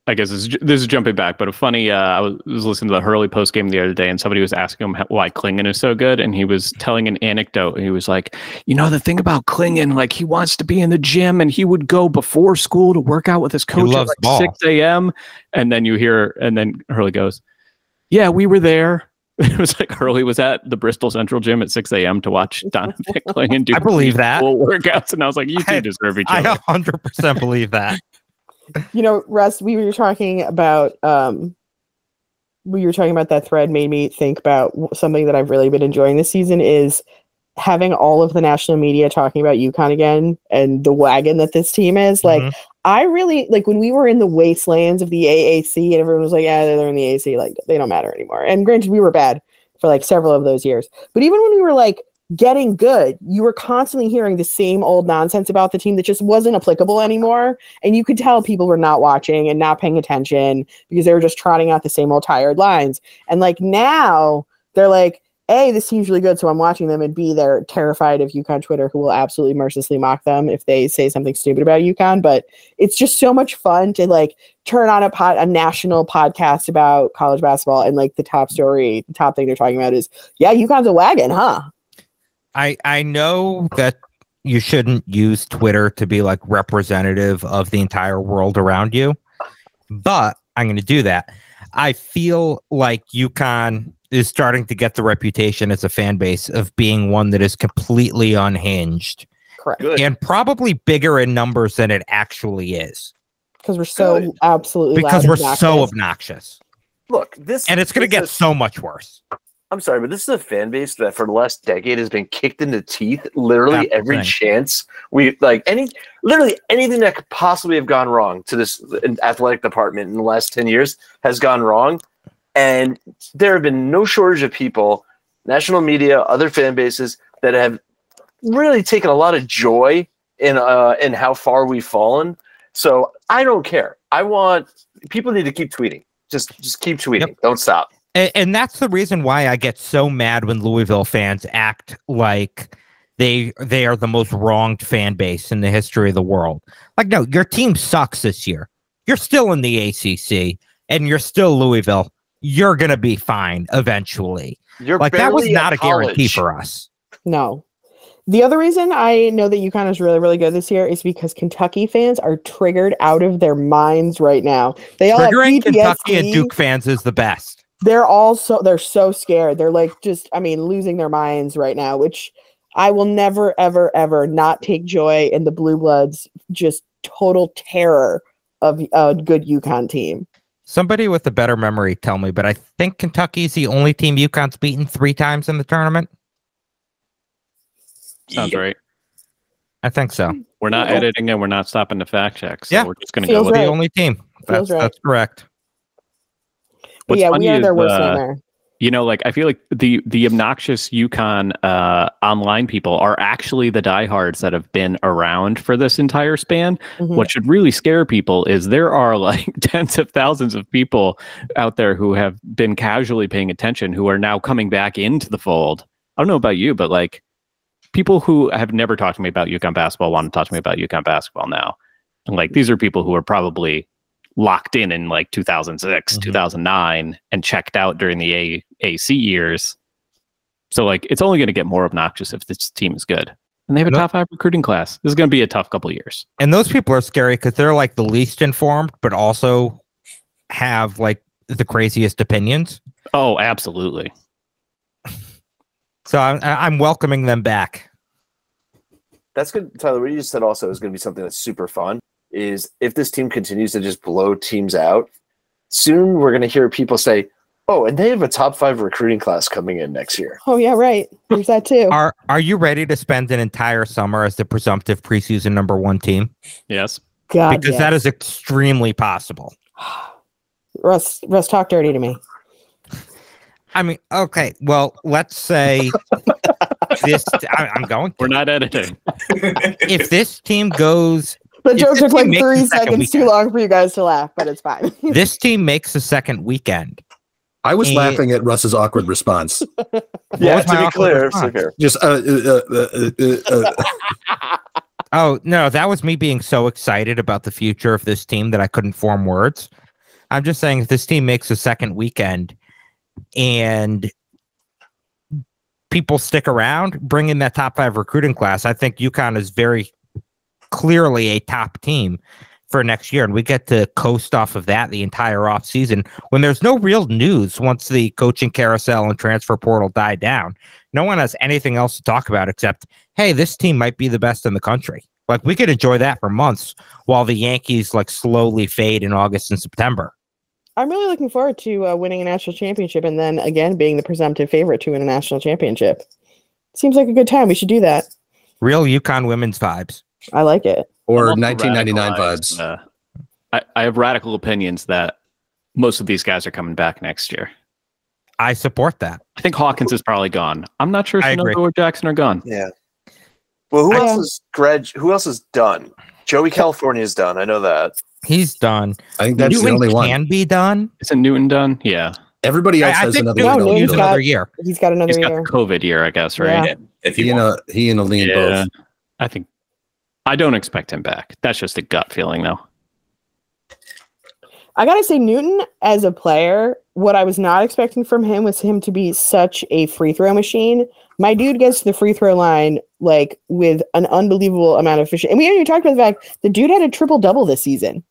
I guess this is, this is jumping back, but a funny. Uh, I was, was listening to the Hurley post game the other day, and somebody was asking him how, why Clingan is so good, and he was telling an anecdote. He was like, "You know, the thing about Clingan, like he wants to be in the gym, and he would go before school to work out with his coach at like ball. six a.m." And then you hear, and then Hurley goes, "Yeah, we were there." It was like Hurley was at the Bristol Central Gym at 6 a.m. to watch Donna Donovan and do I believe that. full workouts, and I was like, "You two I- deserve each other." I other." 100% believe that. You know, Russ, we were talking about um we were talking about that thread made me think about something that I've really been enjoying this season is having all of the national media talking about UConn again and the wagon that this team is. Like Mhm. I really like when we were in the wastelands of the AAC and everyone was like, yeah, they're in the AAC, like they don't matter anymore. And granted, we were bad for like several of those years. But even when we were like getting good, you were constantly hearing the same old nonsense about the team that just wasn't applicable anymore. And you could tell people were not watching and not paying attention because they were just trotting out the same old tired lines. And like now they're like, A, this team's really good, so I'm watching them, and B, they're terrified of UConn Twitter, who will absolutely mercilessly mock them if they say something stupid about UConn. But it's just so much fun to like turn on a pod, a national podcast about college basketball, and like the top story, the top thing they're talking about is, yeah, UConn's a wagon, huh? I I know that you shouldn't use Twitter to be like representative of the entire world around you, but I'm going to do that. I feel like UConn is starting to get the reputation as a fan base of being one that is completely unhinged Correct. Good. and probably bigger in numbers than it actually is Because we're so Good. absolutely because loud we're and so obnoxious. obnoxious. Look, this And it's going to get is- so much worse. I'm sorry, but this is a fan base that for the last decade has been kicked in the teeth literally That's every thing. chance we like any literally anything that could possibly have gone wrong to this uh, athletic department in the last 10 years has gone wrong. And there have been no shortage of people, national media, other fan bases that have really taken a lot of joy in uh in how far we've fallen. So I don't care. I want people need to keep tweeting. Just just keep tweeting. Don't stop. And, and that's the reason why I get so mad when Louisville fans act like they they are the most wronged fan base in the history of the world. Like, no, your team sucks this year. You're still in the ACC, and you're still Louisville. You're gonna be fine eventually. You're Like that was not a at guarantee for us. No. The other reason I know that UConn is really, really good this year is because Kentucky fans are triggered out of their minds right now. They all have Triggering Kentucky and Duke fans is the best. They're all so they're so scared. They're like just, I mean, losing their minds right now, which I will never, ever, ever not take joy in the blue bloods just total terror of a good UConn team. Somebody with a better memory tell me, but I think Kentucky's the only team UConn's beaten three times in the tournament. Sounds Yeah. right. I think so. We're not Yeah. editing and we're not stopping to fact check. So Yeah. we're just going to go with The only team. That's, right. that's correct. What's yeah, funny we are is, their worst uh, nightmare. You know, like I feel like the the obnoxious UConn uh, online people are actually the diehards that have been around for this entire span. Mhm. What should really scare people is there are like tens of thousands of people out there who have been casually paying attention who are now coming back into the fold. I don't know about you, but like people who have never talked to me about UConn basketball want to talk to me about UConn basketball now. And like these are people who are probably locked in in like 2006, Mhm. 2009 and checked out during the A- AC years. So like it's only going to get more obnoxious if this team is good. And they have a No- top 5 recruiting class. This is going to be a tough couple of years. And those people are scary because they're like the least informed, but also have like the craziest opinions. Oh, absolutely. So I'm I'm welcoming them back. That's good, Tyler. What you just said also is going to be something that's super fun. Is if this team continues to just blow teams out, soon we're going to hear people say, "Oh, and they have a top five recruiting class coming in next year." Oh yeah, right. There's that too. Are are you ready to spend an entire summer as the presumptive preseason number one team? Yes. God, Because yes. that is extremely possible. Russ. Russ, talk dirty to me. I mean, okay, well, let's say this. I, I'm going. We're not editing. If this team goes, The If joke this took like three the second seconds too long for you guys to laugh, but it's fine. this team makes the second weekend. I was Eh. laughing at Russ's awkward response. Yeah, to be clear, response? to. Just uh, uh, uh, uh, uh, Oh no, that was me being so excited about the future of this team that I couldn't form words. I'm just saying, if this team makes a second weekend and people stick around, bring in that top five recruiting class, I think UConn is very clearly a top team for next year. And we get to coast off of that the entire off season when there's no real news once the coaching carousel and transfer portal die down. No one has anything else to talk about except, hey, this team might be the best in the country. Like we could enjoy that for months while the Yankees like slowly fade in August and September. I'm really looking forward to uh, winning a national championship and then again being the presumptive favorite to win a national championship. Seems like a good time. We should do that. Real UConn women's vibes. I like it. or 1999 vibes. Uh, I, I have radical opinions that most of these guys are coming back next year. I support that. I think Hawkins is probably gone. I'm not sure I agree. Shinobu or Jackson are gone. Yeah. Well, who I- else is Greg? Who else is done? Joey California is done. I know that. He's done. I think that's the Newton only one. can be done. Isn't Newton done? Yeah. Everybody else I, I has think another No, Newton window. will use Newton's to got- another year. He's got another He's got year. the COVID year, I guess, right? Yeah. if He you and want. a he and Alleyne Yeah. both. I think I don't expect him back. That's just a gut feeling, though. I gotta say, Newton as a player, what I was not expecting from him was him to be such a free throw machine. My dude gets to the free throw line like with an unbelievable amount of efficiency. And we haven't even talked about the fact the dude had a triple double this season.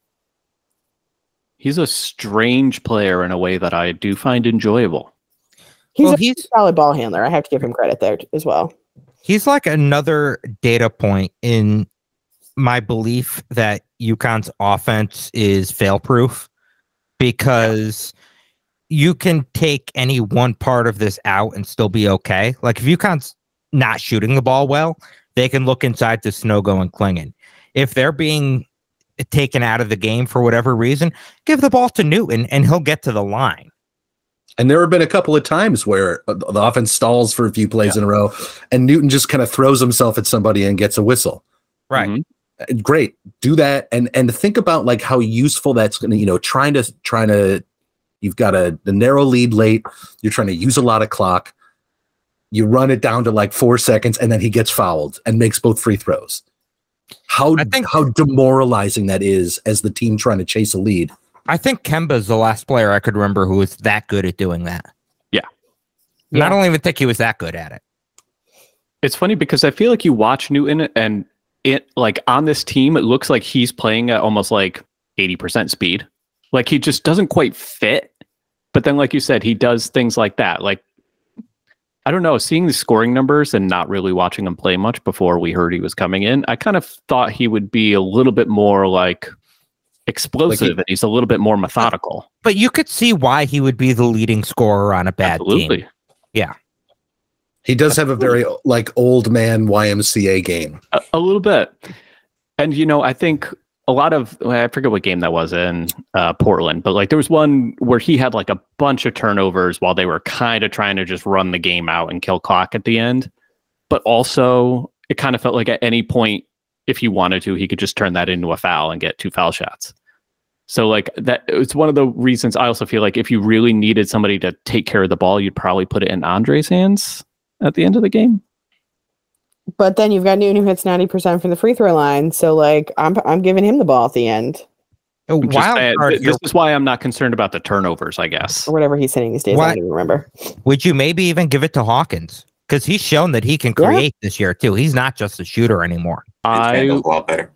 He's a strange player in a way that I do find enjoyable. He's well, a he's solid ball handler. I have to give him credit there as well. he's like another data point in my belief that UConn's offense is fail proof because you can take any one part of this out and still be okay. Like if UConn's not shooting the ball well, they can look inside to Sanogo and Clingan. If they're being taken out of the game for whatever reason, give the ball to Newton and he'll get to the line. And there have been a couple of times where uh, the offense stalls for a few plays in a row, and Newton just kind of throws himself at somebody and gets a whistle. Right. Mhm. Great, do that, and and think about like how useful that's going to. You know, trying to trying to, you've got a, a narrow lead late. You're trying to use a lot of clock. You run it down to like four seconds, and then he gets fouled and makes both free throws. How I think- how demoralizing that is as the team trying to chase a lead. I think Kemba's the last player I could remember who was that good at doing that. Yeah. And I Yeah. don't even think he was that good at it. It's funny because I feel like you watch Newton and it like on this team, it looks like he's playing at almost like 80% speed. Like he just doesn't quite fit. But then, like you said, he does things like that. Like, I don't know, seeing the scoring numbers and not really watching him play much before we heard he was coming in, I kind of thought he would be a little bit more like explosive and he's a little bit more methodical. But you could see why he would be the leading scorer on a bad Absolutely. team. He does have a very like old man YMCA game. A, a little bit. And you know, I think a lot of I forget what game that was in uh, Portland, but like there was one where he had like a bunch of turnovers while they were kind of trying to just run the game out and kill clock at the end. But also, it kind of felt like at any point, if he wanted to, he could just turn that into a foul and get two foul shots. So like that, it's one of the reasons I also feel like if you really needed somebody to take care of the ball, you'd probably put it in Andre's hands at the end of the game. But then you've got Newton who hits 90% from the free throw line. So like I'm I'm giving him the ball at the end. Oh, just wild saying, card th- this is why I'm not concerned about the turnovers, I guess. Or whatever he's hitting these days. I don't even remember. would you maybe even give it to Hawkins? Because he's shown that he can Yeah. create this year too. He's not just a shooter anymore. It's I handled lot better.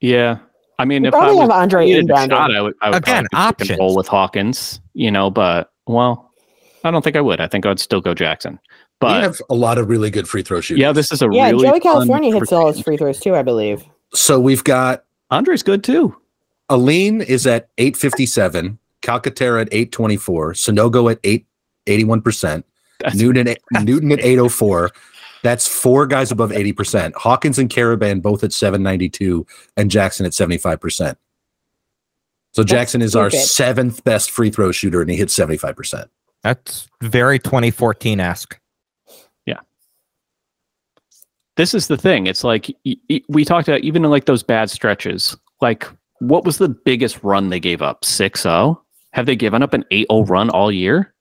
yeah. I mean, We if I probably was have Andre needed a inbound. shot, I would, I would Again, probably pick and roll with Hawkins, you know. But well, I don't think I would. I think I'd still go Jackson. We have a lot of really good free throw shooters. yeah, this is a Yeah, really Joey California hits all his free throws too, I believe. so we've got Andre's good too. Alleyne is at 857, Calcaterra at 824, Sanogo at 8 81%, Newton at, Newton at 804. That's four guys above 80%. Hawkins and Karaban both at 792 and Jackson at 75%. So Jackson is our seventh best free throw shooter and he hits 75%. That's very 2014 esque. This is the thing. It's like y- y- we talked about even in like those bad stretches. Like, what was the biggest run they gave up? 6-0? Have they given up an 8-0 run all year?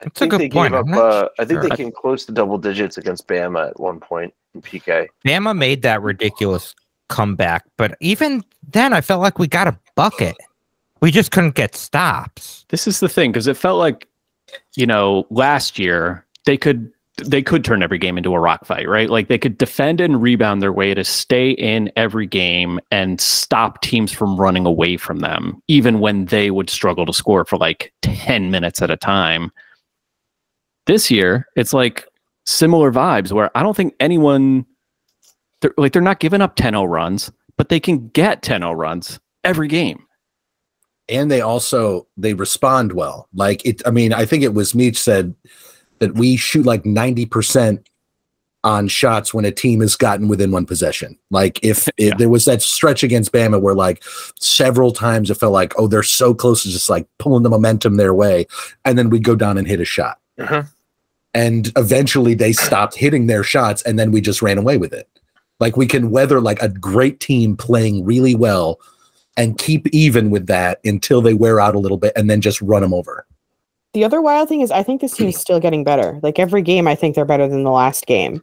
I That's a think good they point. gave I'm up. not Uh, I think sure. they came close to double digits against Bama at one point in PK. Bama made that ridiculous comeback, but even then, I felt like we got a bucket. We just couldn't get stops. This is the thing because it felt like, you know, last year they could they could turn every game into a rock fight, right? Like they could defend and rebound their way to stay in every game and stop teams from running away from them, even when they would struggle to score for like 10 minutes at a time. This year, it's like similar vibes where I don't think anyone they're like they're not giving up 10-0 runs, but they can get 10-0 runs every game. and they also they respond well like it i mean i think it was Meech said that we shoot like 90% on shots when a team has gotten within one possession like if it, Yeah. there was that stretch against bama where like several times it felt like oh they're so close to just like pulling the momentum their way and then we'd go down and hit a shot Mhm. and eventually they stopped hitting their shots and then we just ran away with it like we can weather like a great team playing really well and keep even with that until they wear out a little bit and then just run them over. The other wild thing is I think this team's still getting better. Like every game, I think they're better than the last game.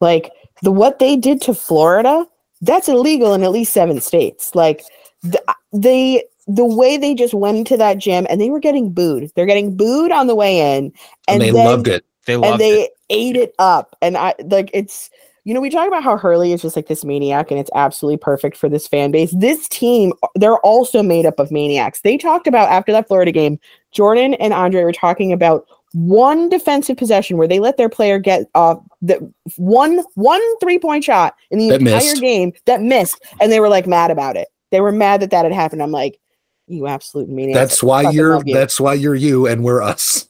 Like the what they did to Florida, that's illegal in at least seven states. Like the, uh, they the way they just went into that gym and they were getting booed. They're getting booed on the way in, And, and, they then- loved it. They loved and they it. ate it up. And I like it's you know we talk about how Hurley is just like this maniac and it's absolutely perfect for this fan base. This team they're also made up of maniacs. They talked about after that Florida game, Jordan and Andre were talking about one defensive possession where they let their player get off the one one three point shot in the That entire missed. game that missed, and they were like mad about it. They were mad that that had happened. I'm like, you absolute maniac. That's why you're you. that's why you're you and we're us.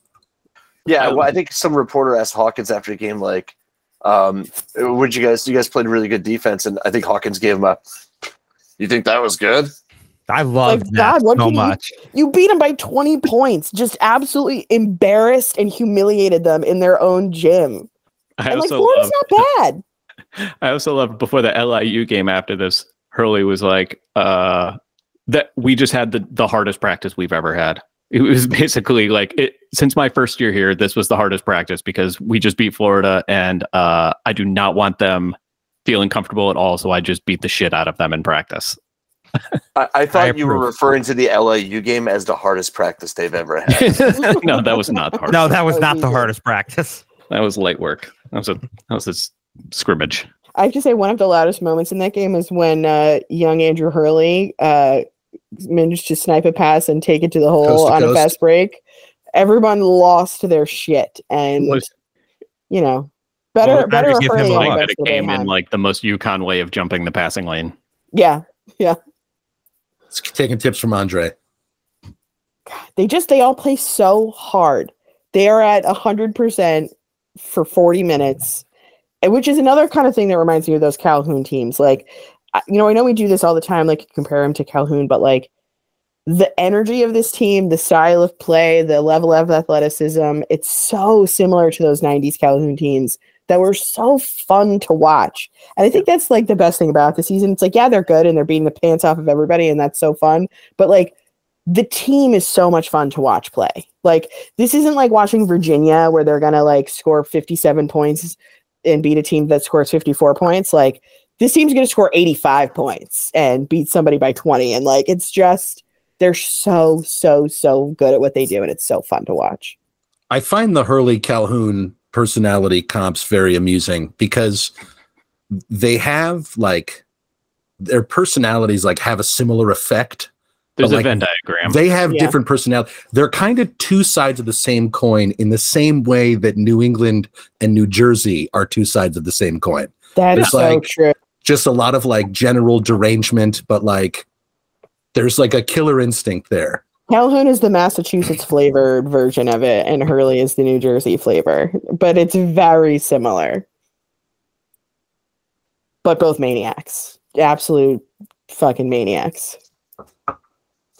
Yeah, well, I think some reporter asked Hawkins after the game, like, um, "Would you guys? You guys played really good defense," and I think Hawkins gave him a. You think that was good? I love Like, that God, what so can you- much. You beat them by 20 points, just absolutely embarrassed and humiliated them in their own gym. I And like also Florida's love, not bad. I also love before the LIU game after this, Hurley was like, uh, that we just had the, the hardest practice we've ever had. It was basically like it since my first year here, this was the hardest practice because we just beat Florida and uh, I do not want them feeling comfortable at all. So I just beat the shit out of them in practice. I, I thought you were referring to the LAU game as the hardest practice they've ever had. no, that was not the hardest. No, that was not the hardest practice. that was light work. That was a that was a s- scrimmage. I have to say, one of the loudest moments in that game is when uh, young Andrew Hurley uh, managed to snipe a pass and take it to the hole Coast to on a fast break. Everyone lost their shit, and Was you know, better Well, better Niners give him a on the lot. that it came in like the most UConn way of jumping the passing lane. yeah, It's taking tips from Andre. they just they all play so hard. They are at hundred percent for forty minutes, which is another kind of thing that reminds me of those Calhoun teams. Like, you know, I know we do this all the time, like compare them to Calhoun, but like the energy of this team, the style of play, the level of athleticism, it's so similar to those '90s Calhoun teams that were so fun to watch. And I think that's like the best thing about the season. It's like, yeah, they're good and they're beating the pants off of everybody, and that's so fun. But like the team is so much fun to watch play. Like this isn't like watching Virginia where they're gonna like score 57 points and beat a team that scores 54 points. Like this team's gonna score 85 points and beat somebody by 20. And like it's just they're so, so, so good at what they do, and it's so fun to watch. I find the Hurley Calhoun personality comps very amusing because they have like their personalities like have a similar effect. There's But, a like, Venn diagram. They have Yeah. different personality. They're kind of two sides of the same coin in the same way that New England and New Jersey are two sides of the same coin. That is It's so like- true. Just a lot of like general derangement, but like there's like a killer instinct there. Calhoun is the Massachusetts flavored version of it, and Hurley is the New Jersey flavor, but it's very similar. But both maniacs, absolute fucking maniacs.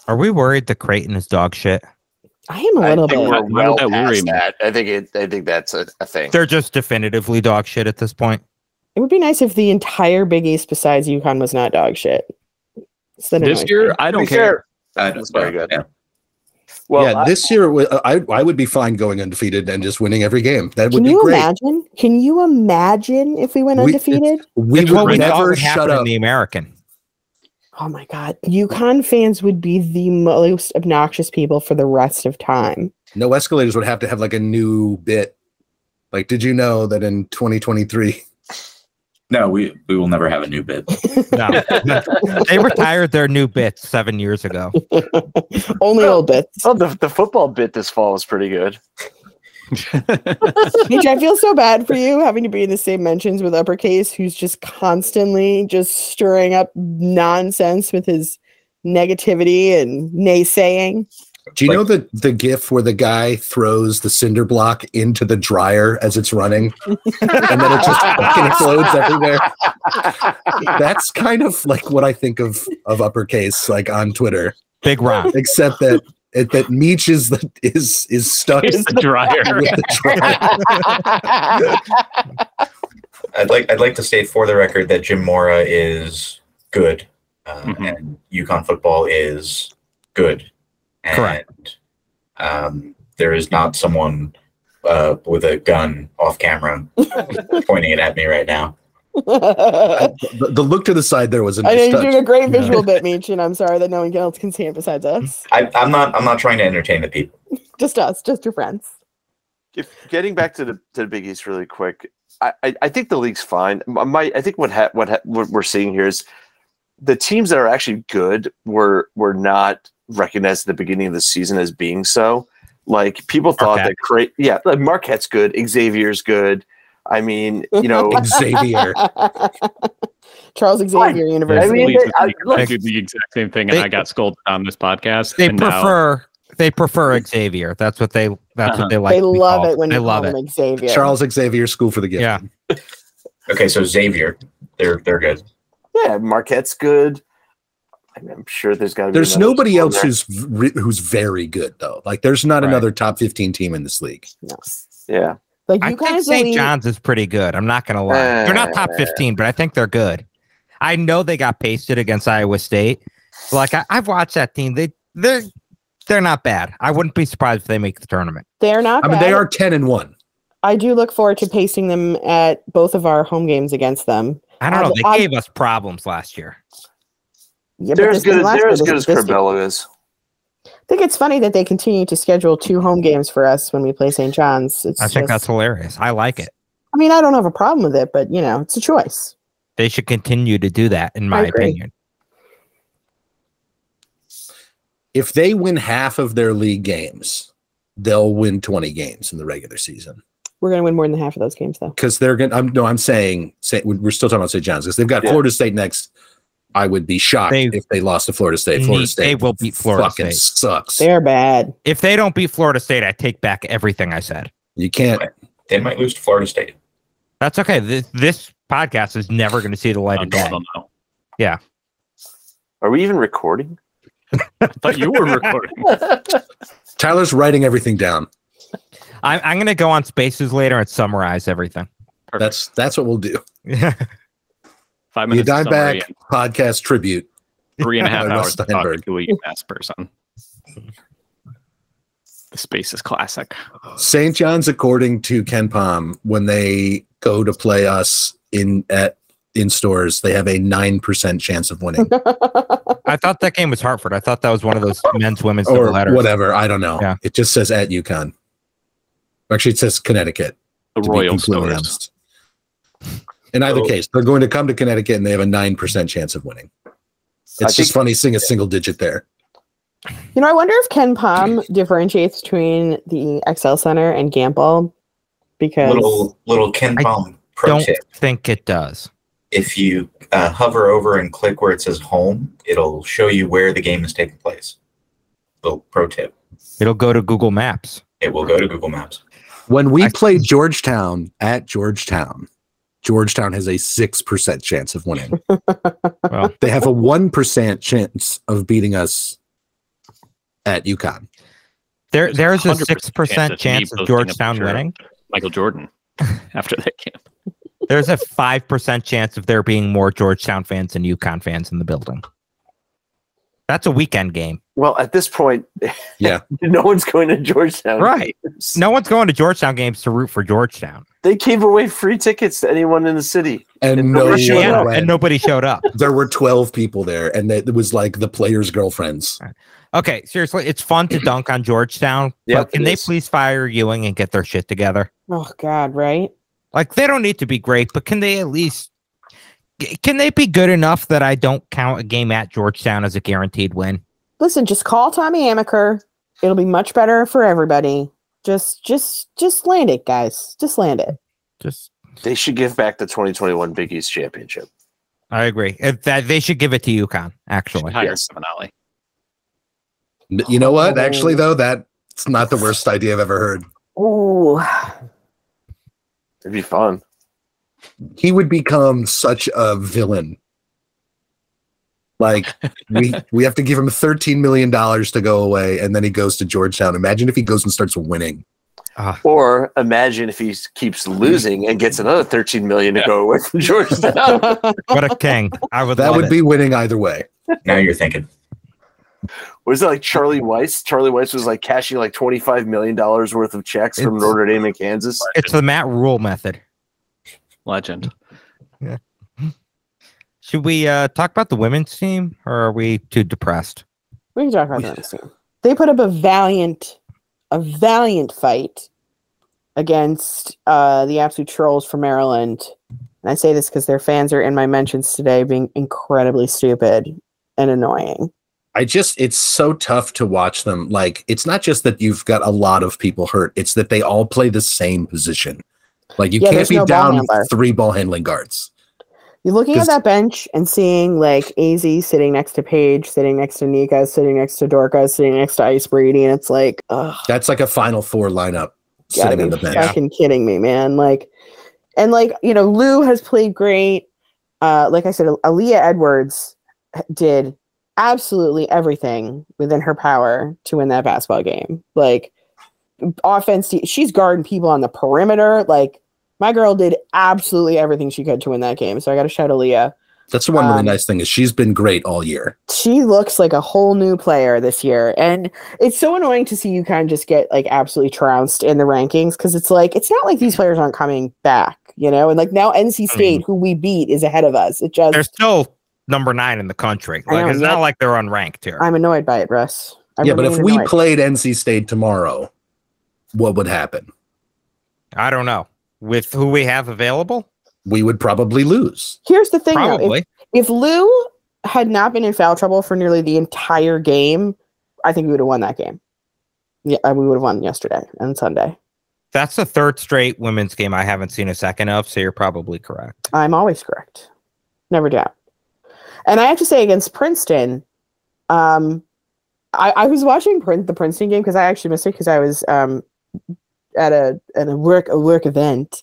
Are we worried that Creighton is dog shit? I am a little think bit. we're well that worry past that. I think it. I think that's a, a thing. They're just definitively dog shit at this point. It would be nice if the entire Big East besides UConn was not dog shit. This year, me. I don't be care. Fair, Uh, That's very good. Yeah. Well, yeah, I- this year I I would be fine going undefeated and just winning every game. That would be great. Can be you imagine? Can you imagine if we went We- undefeated? We It's would never would shut happen in up. the American. Oh my god, UConn fans would be the most obnoxious people for the rest of time. No escalators would have to have like a new bit. Like, did you know that in 2023? No, we we will never have a new bit. No, they retired their new bits seven years ago. Only old bits. oh, the the football bit this fall was pretty good. Mitch, I feel so bad for you having to be in the same mentions with uppercase, who's just constantly just stirring up nonsense with his negativity and naysaying. Do you Like- know the the gif where the guy throws the cinder block into the dryer as it's running, and then it just fucking explodes everywhere? That's kind of like what I think of of uppercase, like on Twitter, Big Ron. except that it, that Meech is the, is is stuck in the dryer. with the dryer. I'd like I'd like to state for the record that Jim Mora is good, uh, Mhm. and UConn football is good. And, Correct. Um, there is not someone uh, with a gun off camera pointing it at me right now. I the, the look to the side there was a know nice you're doing a great visual bit, Meech, and I'm sorry that no one else can see it besides us. I, I'm not I'm not trying to entertain the people. Just us, just your friends. If getting back to the to the Big East really quick, I I, I think the league's fine. My I think what ha- what ha- what we're seeing here is the teams that are actually good were were not recognized at the beginning of the season as being so. Like people thought Marquette. that great. Yeah, like Marquette's good. Xavier's good. I mean, you know, Xavier. Charles Xavier University. I mean, they- I- I, look- do the exact same thing, and They- I got scolded on this podcast. They and now- prefer they prefer Xavier. That's what they that's Uh-huh. what they like. they love called. it when they you love call it. him Xavier. Charles Xavier School for the Gifted. Yeah. Okay, so Xavier, they're they're good. yeah, Marquette's good. I mean, I'm sure there's got to be. There's nobody else there. who's who's very good though. Like there's not Right. another top 15 team in this league. No. Yeah, Like I you think guys St. believe- John's is pretty good. I'm not gonna lie. they're not top Uh, 15, but I think they're good. I know they got pasted against Iowa State. Like I, I've watched that team. They they're they're not bad. I wouldn't be surprised if they make the tournament. They're not. I mean, they are 10 and 1. I do look forward to pasting them at both of our home games against them. I don't know. I've- They I've- gave us problems last year. Yeah, they're as good. As, they're as good is as this year. Corbello is. I think it's funny that they continue to schedule two home games for us when we play St. John's. It's I think just- that's hilarious. I like it. I mean, I don't have a problem with it, but you know, it's a choice. They should continue to do that, in my opinion. If they win half of their league games, they'll win 20 games in the regular season. We're going to win more than half of those games, though. Because they're going to, I'm, no, I'm saying, say, we're still talking about St. John's because they've got Yeah. Florida State next. I would be shocked They- if they lost to Florida State. Florida need- State they will beat Florida fucking State. sucks. They're bad. If they don't beat Florida State, I take back everything I said. You can't. They might lose to Florida State. That's okay. This, this podcast is never going to see the light of day. don't. Are we even recording? I thought you were recording. Tyler's writing everything down. I'm, I'm going to go on spaces later and summarize everything. That's that's what we'll do. Five The minutes. of summary Dime Back podcast tribute. three and a half hours to talk Steinberg. to a UMass person. The space is classic. St. John's, according to KenPom, when they go to play us in at in Storrs, they have a nine percent chance of winning, I thought that game was Hartford. I thought that was one of those men's, women's or double letters. whatever. I don't know. Yeah. It just says at UConn. Actually, it says Connecticut. The Royal completely Storrs. honest. In either So- case, they're going to come to Connecticut and they have a nine percent chance of winning. It's I just think- funny seeing a single digit there. You know, I wonder if KenPom differentiates between the XL Center and Gampel because Little little Ken I Palm pro Don't tip: think it does. if you uh, hover over and click where it says home, it'll show you where the game is taking place. Little pro tip: It'll go to Google Maps. it will go to Google Maps. When we I- play Georgetown at Georgetown, Georgetown has a six percent chance of winning. Well, they have a one percent chance of beating us at UConn. there there's a six percent me chance of posting Georgetown winning. Michael Jordan after that game. There's a five percent chance of there being more Georgetown fans than UConn fans in the building. That's a weekend game, Well, at this point, Yeah. no one's going to Georgetown. right? No one's going to Georgetown games to root for Georgetown. They gave away free tickets to anyone in the city. And And no nobody one showed up. and nobody showed up. there were 12 people there and it was like the players' girlfriends. Okay, seriously, it's fun to dunk on Georgetown, Yep, but can they is. please fire Ewing and get their shit together? oh god, right? Like they don't need to be great, but can they at least can they be good enough that I don't count a game at Georgetown as a guaranteed win? Listen, just call Tommy Amaker. It'll be much better for everybody. Just, just, just land it, guys. Just land it. Just They should give back the 2021 Big East Championship. I agree. If that they should give it to UConn, Should actually. hire yes. Simonelli. You know what? Oh. Actually, though, that's not the worst idea I've ever heard. Ooh, It'd be fun. He would become such a villain. Like we we have to give him 13 million dollars to go away and then he goes to Georgetown. Imagine if he goes and starts winning. Ah, Or imagine if he keeps losing and gets another 13 million to go away from Georgetown. what a king. I would That would it. be winning either way. Now you're thinking. was it like Charlie Weis? Charlie Weis was like cashing like 25 million dollars worth of checks from Notre Dame and Kansas. it's the Matt Rhule method. Legend. Yeah. Should we uh, talk about the women's team or are we too depressed? we can talk about that team. They put up a valiant, a valiant fight against uh, the absolute trolls from Maryland. And I say this because their fans are in my mentions today, being incredibly stupid and annoying. I just it's so tough to watch them. Like it's not just that you've got a lot of people hurt; it's that they all play the same position. Like you Yeah, can't be no down handler. three ball handling guards. You're looking at that bench and seeing like AZ sitting next to Paige, sitting next to Nika, sitting next to Dorka, sitting next to Ice Brady, and it's like, ugh, That's like a final four lineup sitting on be the bench. fucking kidding me, man. Like, and like you know, Lou has played great. Uh, like I said, Aaliyah Edwards did absolutely everything within her power to win that basketball game. Like, offense, she's guarding people on the perimeter. Like, my girl did absolutely everything she could to win that game. So I got to shout Aaliyah. That's the one really Um, nice thing is she's been great all year. she looks like a whole new player this year and it's so annoying to see you kind of just get like absolutely trounced in the rankings because it's like it's not like these players aren't coming back you know and like now nc state who we beat is ahead of us it just They're still number nine in the country. Like know, it's yep. not like they're unranked here. i'm annoyed by it russ I yeah, but if remain we annoyed. played NC State tomorrow, what would happen? I don't know. With who we have available? We would probably lose. here's the thing though, if- Probably. if lou had not been in foul trouble for nearly the entire game i think we would have won that game yeah we would have won yesterday and sunday That's the third straight women's game I haven't seen a second of, so you're probably correct. I'm always correct. Never doubt. And I have to say against Princeton, um, I, I was watching Prin- the Princeton game because I actually missed it because I was um, at a at a work a work event.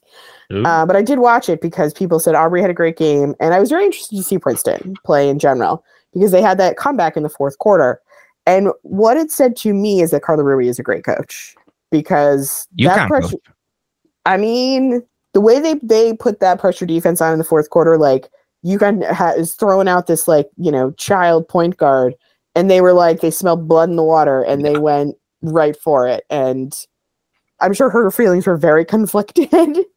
Uh, but I did watch it because people said Aubrey had a great game, and I was very interested to see Princeton play in general because they had that comeback in the fourth quarter. And what it said to me is that Carla Berube is a great coach because that pressure. coach. I mean, the way they they put that pressure defense on in the fourth quarter, like UConn ha- is throwing out this like you know child point guard, and they were like they smelled blood in the water, and they went right for it. And I'm sure her feelings were very conflicted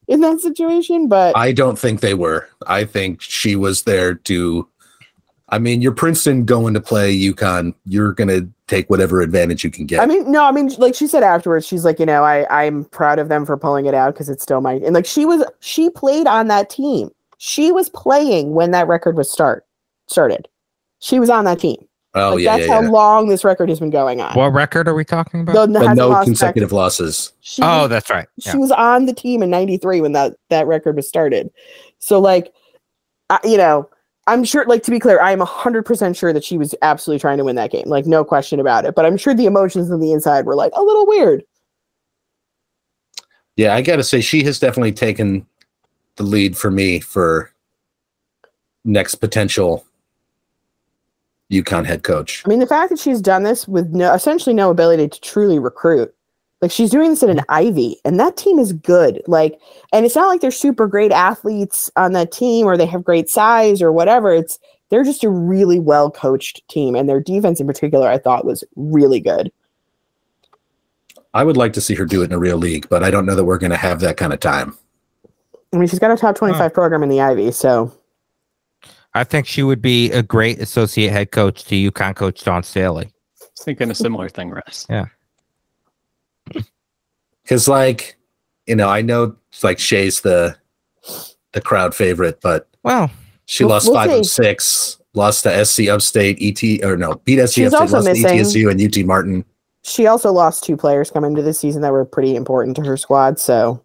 in that situation, but I don't think they were. I think she was there to. I mean, you're Princeton going to play UConn. You're going to take whatever advantage you can get. I mean, no, I mean, like she said afterwards, she's like, you know, I I'm proud of them for pulling it out because it's still my and like she was she played on that team. She was playing when that record was start started. She was on that team. Oh Like, yeah, that's yeah, how yeah. long this record has been going on. What record are we talking about? The, The no consecutive back- losses. She, oh, that's right. she was on the team in '93 when that that record was started. So like, I, you know, I'm sure. Like to be clear, I am hundred percent sure that she was absolutely trying to win that game. Like no question about it. But I'm sure the emotions on the inside were like a little weird. Yeah, I got to say she has definitely taken the lead for me for next potential UConn head coach. I mean, the fact that she's done this with no essentially no ability to truly recruit. Like she's doing this at an Ivy, and that team is good. Like, and it's not like they're super great athletes on that team or they have great size or whatever. It's they're just a really well coached team, and their defense in particular, I thought was really good. I would like to see her do it in a real league, but I don't know that we're going to have that kind of time. I mean, she's got a top twenty five program in the Ivy, so I think she would be a great associate head coach to UConn coach Dawn Staley. I was thinking a similar thing, Russ. Yeah. Because, like, you know, I know like Shea's the the crowd favorite, but Well, she We'll- lost we'll five see. of six, lost to SC Upstate, ET, or no, beat SC She's Upstate, also lost missing- to ETSU and UT Martin. she also lost two players coming into the season that were pretty important to her squad. So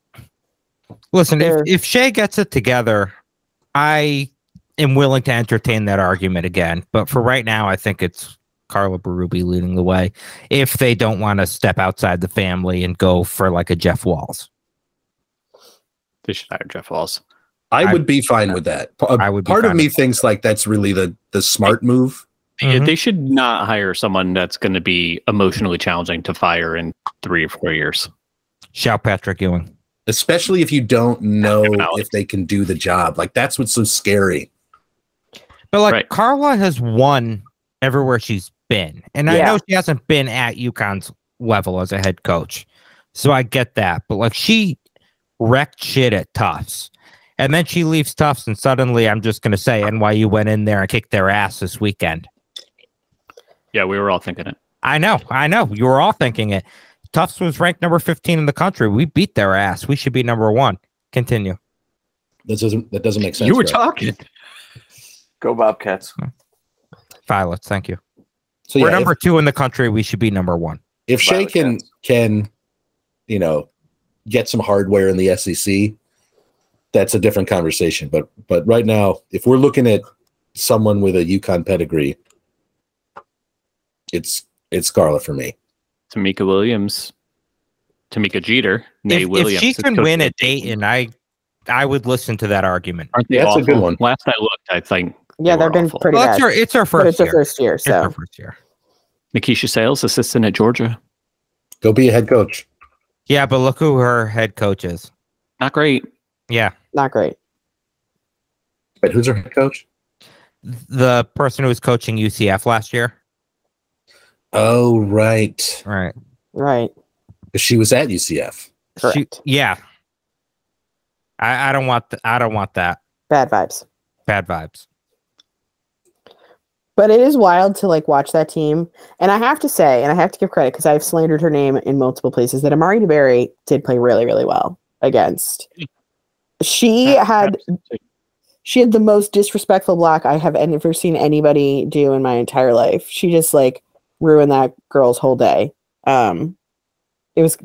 listen, if, Sure. if Shea gets it together, I am willing to entertain that argument again. But for right now, I think it's Carla Berube leading the way if they don't want to step outside the family and go for like a Jeff Walz. They should hire Jeff Walz. I, I- would be fine with that. P- I would Part of me with thinks like that's really the the smart move. Yeah, Mhm. They should not hire someone that's going to be emotionally challenging to fire in three or four years. Shout Patrick Ewing. especially if you don't know if they can do the job. Like that's what's so scary. But like Right. Carla has won everywhere she's been. And I know she hasn't been at UConn's level as a head coach. So I get that. But like she wrecked shit at Tufts. And then she leaves Tufts and suddenly I'm just gonna say NYU went in there and kicked their ass this weekend. Yeah, we were all thinking it. I know, I know. You were all thinking it. Tufts was ranked number 15 in the country. We beat their ass. We should be number one. Continue. That doesn't that doesn't make sense. you were right? talking. Go Bobcats. Violets, thank you. So We're yeah, number two in the country. We should be number one. if, if Shea can Cats. can, you know, get some hardware in the SEC, that's a different conversation. But but right now, if we're looking at someone with a UConn pedigree, it's it's Scarlett for me. Tamika Williams, Tamika Jeter, Nay If, Williams. if she can win at at Dayton, I I would listen to that argument. Aren't they Yeah, that's a good one. Last I looked, I think Yeah, They were they've been awful. pretty Well, bad. it's our it's our but first it's their year. first year, It's our so first year. Nykesha Sales, assistant at Georgia. Go be a head coach. Yeah, but look who her head coach is. Not great. Yeah, not great. But who's her head coach? the person who was coaching UCF last year. Oh, right. Right. right. She was at UCF. She, Correct. yeah. I, I don't want th- I don't want that Bad vibes. bad vibes. But it is wild to like watch that team. And I have to say, and I have to give credit because I've slandered her name in multiple places, that Amari DeBerry did play really, really well against. She had she had the most disrespectful block I have ever seen anybody do in my entire life. She just like ruined that girl's whole day. Um it was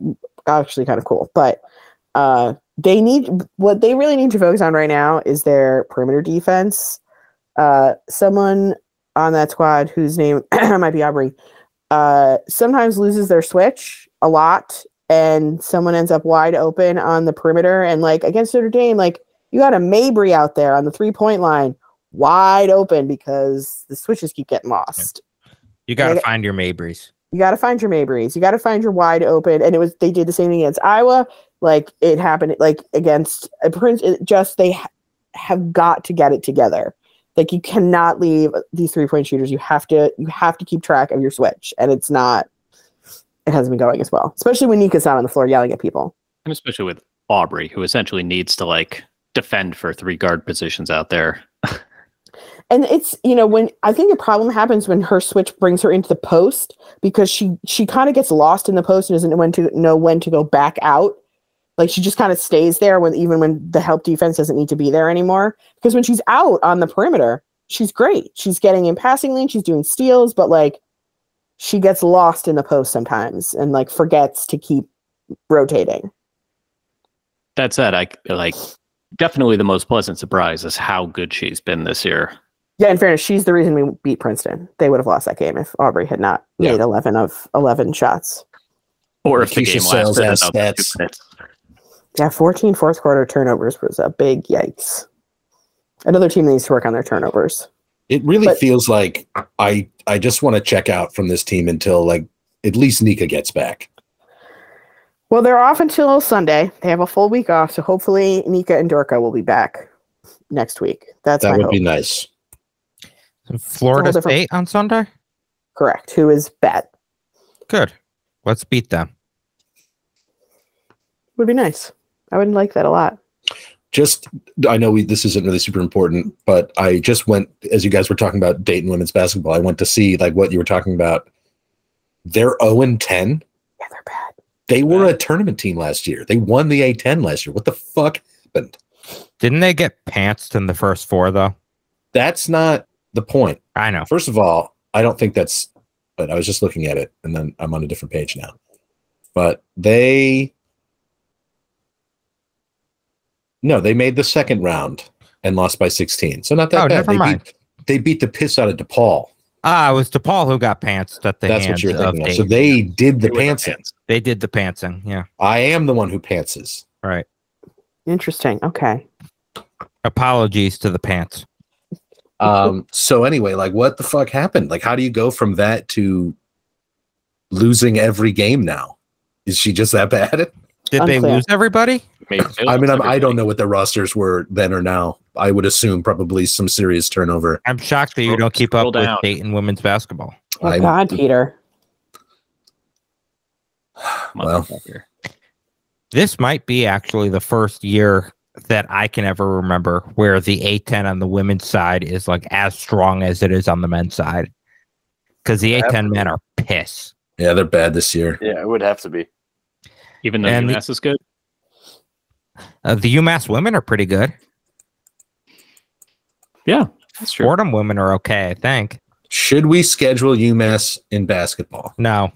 actually kind of cool. But uh they need what they really need to focus on right now is their perimeter defense. Uh someone on that squad whose name might be Aubrey uh sometimes loses their switch a lot and someone ends up wide open on the perimeter and like against Notre Dame like you got a Mabrey out there on the three point line wide open because the switches keep getting lost. You got to find your Mabreys. You got to find your Mabreys. You got to find your wide open. And it was they did the same thing against Iowa. Like it happened like against a Prince. It just they ha- have got to get it together. Like you cannot leave these three point shooters. You have to you have to keep track of your switch, and it's not. It hasn't been going as well, especially when Nika's not on the floor yelling at people. And especially with Aubrey, who essentially needs to like defend for three guard positions out there. and it's you know when i think the problem happens when her switch brings her into the post because she she kind of gets lost in the post and doesn't know when to know when to go back out like she just kind of stays there when even when the help defense doesn't need to be there anymore because when she's out on the perimeter she's great she's getting in passing lane she's doing steals but like she gets lost in the post sometimes and like forgets to keep rotating That said, I like definitely the most pleasant surprise is how good she's been this year. yeah in fairness she's the reason we beat princeton they would have lost that game if aubrey had not Yeah. made 11 of 11 shots Or if the Keisha game Sales lasted has stats. Minutes. Yeah, 14 fourth quarter turnovers was a big yikes. Another team needs to work on their turnovers. It really But- feels like I I just want to check out from this team until like at least Nika gets back. Well, they're off until Sunday. They have a full week off, so hopefully Nika and Dorka will be back next week. That's that my would hope. be nice. Florida different- State on Sunday. Correct. Who is bad? Good. Let's beat them. Would be nice. I would like that a lot. Just I know we this isn't really super important, but I just went as you guys were talking about Dayton women's basketball. I went to see like what you were talking about. They're 0 and 10. Yeah, they're bad. They were a tournament team last year. They won the A10 last year. What the fuck happened? Didn't they get pantsed in the first four though? That's not the point. I know. First of all, I don't think that's, but I was just looking at it and then I'm on a different page now. But they, no, they made the second round and lost by 16. So not that Oh, bad. never they, mind. Beat, they beat the piss out of DePaul. Ah, it was DePaul who got pantsed at the That's hands what you're of thinking of. So Dayton. they did the They were the pantsing. They did the pantsing. Yeah. I am the one who pantses. Right. Interesting. Okay. Apologies to the pants. Um, so anyway, like what the fuck happened? Like, how do you go from that to losing every game now? Is she just that bad? Did they lose everybody? Maybe I mean, I'm, I don't know what the rosters were then or now. I would assume probably some serious turnover. I'm shocked that you don't keep scroll up with down. Dayton women's basketball. Oh I'm- God, Peter. Well. This might be actually the first year that I can ever remember where the A10 on the women's side is like as strong as it is on the men's side. Because the A10 men are piss. Yeah, they're bad this year. Yeah, it would have to be. Even though And the- UMass is good. Uh, the UMass women are pretty good. Yeah, that's true. Fordham women are okay, I think. Should we schedule UMass in basketball? No.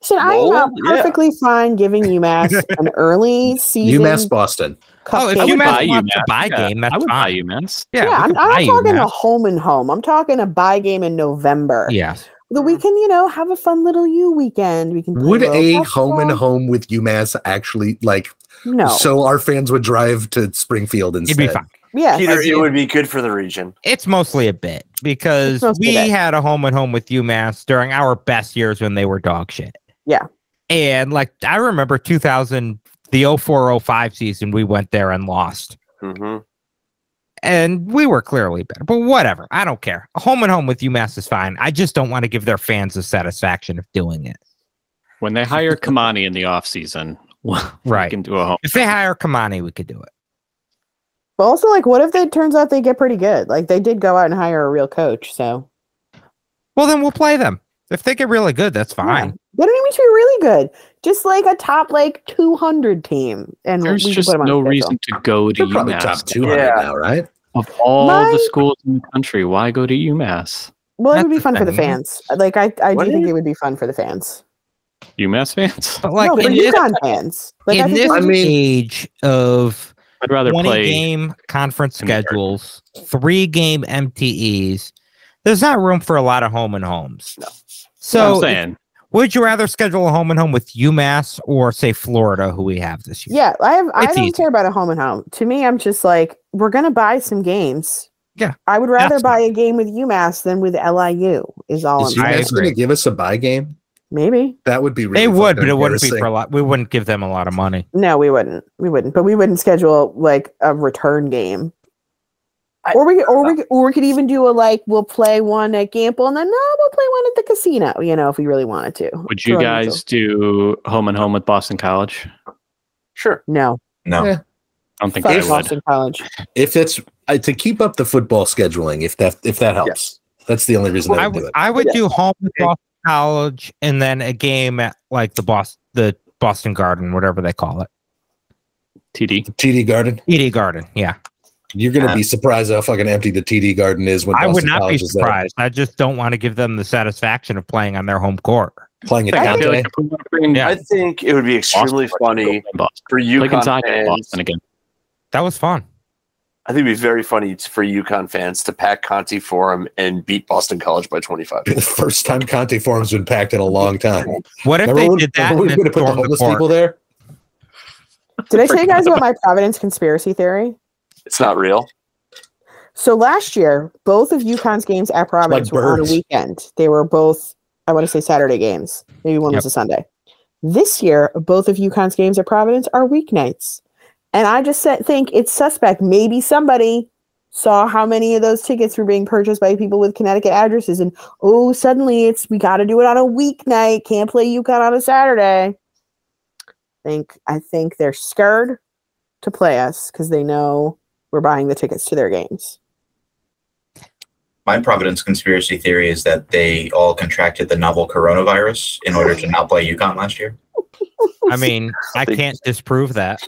So I'm Well, uh, yeah. perfectly fine giving UMass an early season. UMass Boston. Oh, if cupcake. I would UMass buy wants a UMass. buy Yeah, game, that's I would buy. UMass. Yeah, Yeah, I'm, I'm buy not talking a home and home. I'm talking a buy game in November. Yeah. That we can, you know, have a fun little U weekend. We can Would little a home and home with UMass actually like No. so our fans would drive to Springfield It'd be fine. yeah. Either As it would be good for the region. It's mostly a bit because we bit. had a home and home with UMass during our best years when they were dog shit. Yeah. And like I remember 2000, the 0405 season, we went there and lost. hmm And we were clearly better, but whatever. I don't care. A home and home with UMass is fine. I just don't want to give their fans the satisfaction of doing it. When they hire Kimani in the offseason, we Right. can do a home. If they hire Kimani, we could do it. But also, like, what if it turns out they get pretty good? Like, they did go out and hire a real coach. So, Well, then we'll play them. If they get really good, that's yeah. fine. they don't even need to be really good. Just like a top, like, 200 team. And There's we just put 'em on no the reason to go to They're UMass. top 200 Yeah. now, right? Of all My- the schools in the country, why go to UMass? Well, it would be the fun for the fans. Like, I, I do think is- it would be fun for the fans. UMass fans? But like no, for in this, UConn fans. Like, I in think this I mean- age of I'd rather 20 play. game conference schedules, three game MTEs, there's not room for a lot of home and homes. No. So, I'm saying would you rather schedule a home and home with UMass or say Florida, who we have this year? Yeah, I have. I It's don't easy. care about a home and home. To me, I'm just like we're gonna buy some games. Yeah, I would rather that's buy a game with UMass than with LIU. Is all Is I'm I saying. UMass going to give us a buy game? Maybe That would be really they would, but it wouldn't be for a lot. We wouldn't give them a lot of money. no, we wouldn't. We wouldn't. But we wouldn't schedule like a return game. I- or we or we or we could even do a like we'll play one at Gampel and then no we'll play one at the casino you know if we really wanted to. would you guys do home and home with Boston College? Sure. No, No. Yeah. I don't think fuck they would. Boston College. If it's uh, to keep up the football scheduling, if that if that helps, that's the only reason I I would do it. I would Yeah. do home with Boston College and then a game at like the Boston the Boston Garden, whatever they call it. TD. TD Garden. ED Garden, yeah. You're going to Uh, be surprised how fucking empty the TD Garden is when I would not be College is there. surprised. I just don't want to give them the satisfaction of playing on their home court. playing at I I feel like if we want to bring Yeah. I think it would be extremely Boston, funny Boston. for you UConn Gonzaga in fans. Boston again. That was fun. I think it'd be very funny for UConn fans to pack Conte Forum and beat Boston College by 25. the first time Conte Forum's been packed in a long time. What if Remember they when, did that remember we then would have put the stormed the homeless people there? Did I tell you guys about my Providence conspiracy theory? It's not real. So last year, both of UConn's games at Providence were on a weekend. They were both, I want to say Saturday games. Maybe one was a Sunday. This year, both of UConn's games at Providence are weeknights. And I just think it's suspect. Maybe somebody saw how many of those tickets were being purchased by people with Connecticut addresses, and oh, suddenly it's we got to do it on a weeknight. Can't play UConn on a Saturday. Think I think they're scared to play us because they know we're buying the tickets to their games. My Providence conspiracy theory is that they all contracted the novel coronavirus in order to not play UConn last year. I mean, I can't disprove that.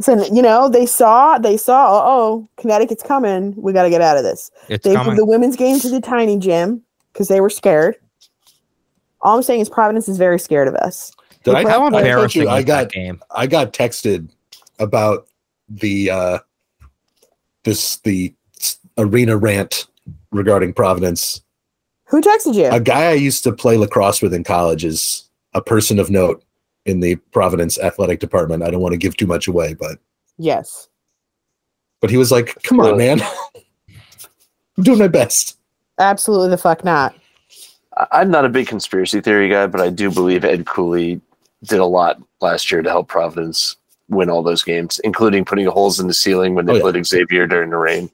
So you know they saw they saw oh Connecticut's coming we got to get out of this. It's They coming. moved the women's game to the tiny gym because they were scared. All I'm saying is Providence is very scared of us. Did I, How I told embarrassing you I got that game? I got texted about the uh this the arena rant regarding Providence. Who texted you? A guy I used to play lacrosse with in college is a person of note in the Providence athletic department. I don't want to give too much away, but yes. but he was like, "Come on, man, I'm doing my best." Absolutely the fuck not. I- I'm not a big conspiracy theory guy, but I do believe Ed Cooley did a lot last year to help Providence win all those games, including putting holes in the ceiling when they Oh, yeah. played Xavier during the rain.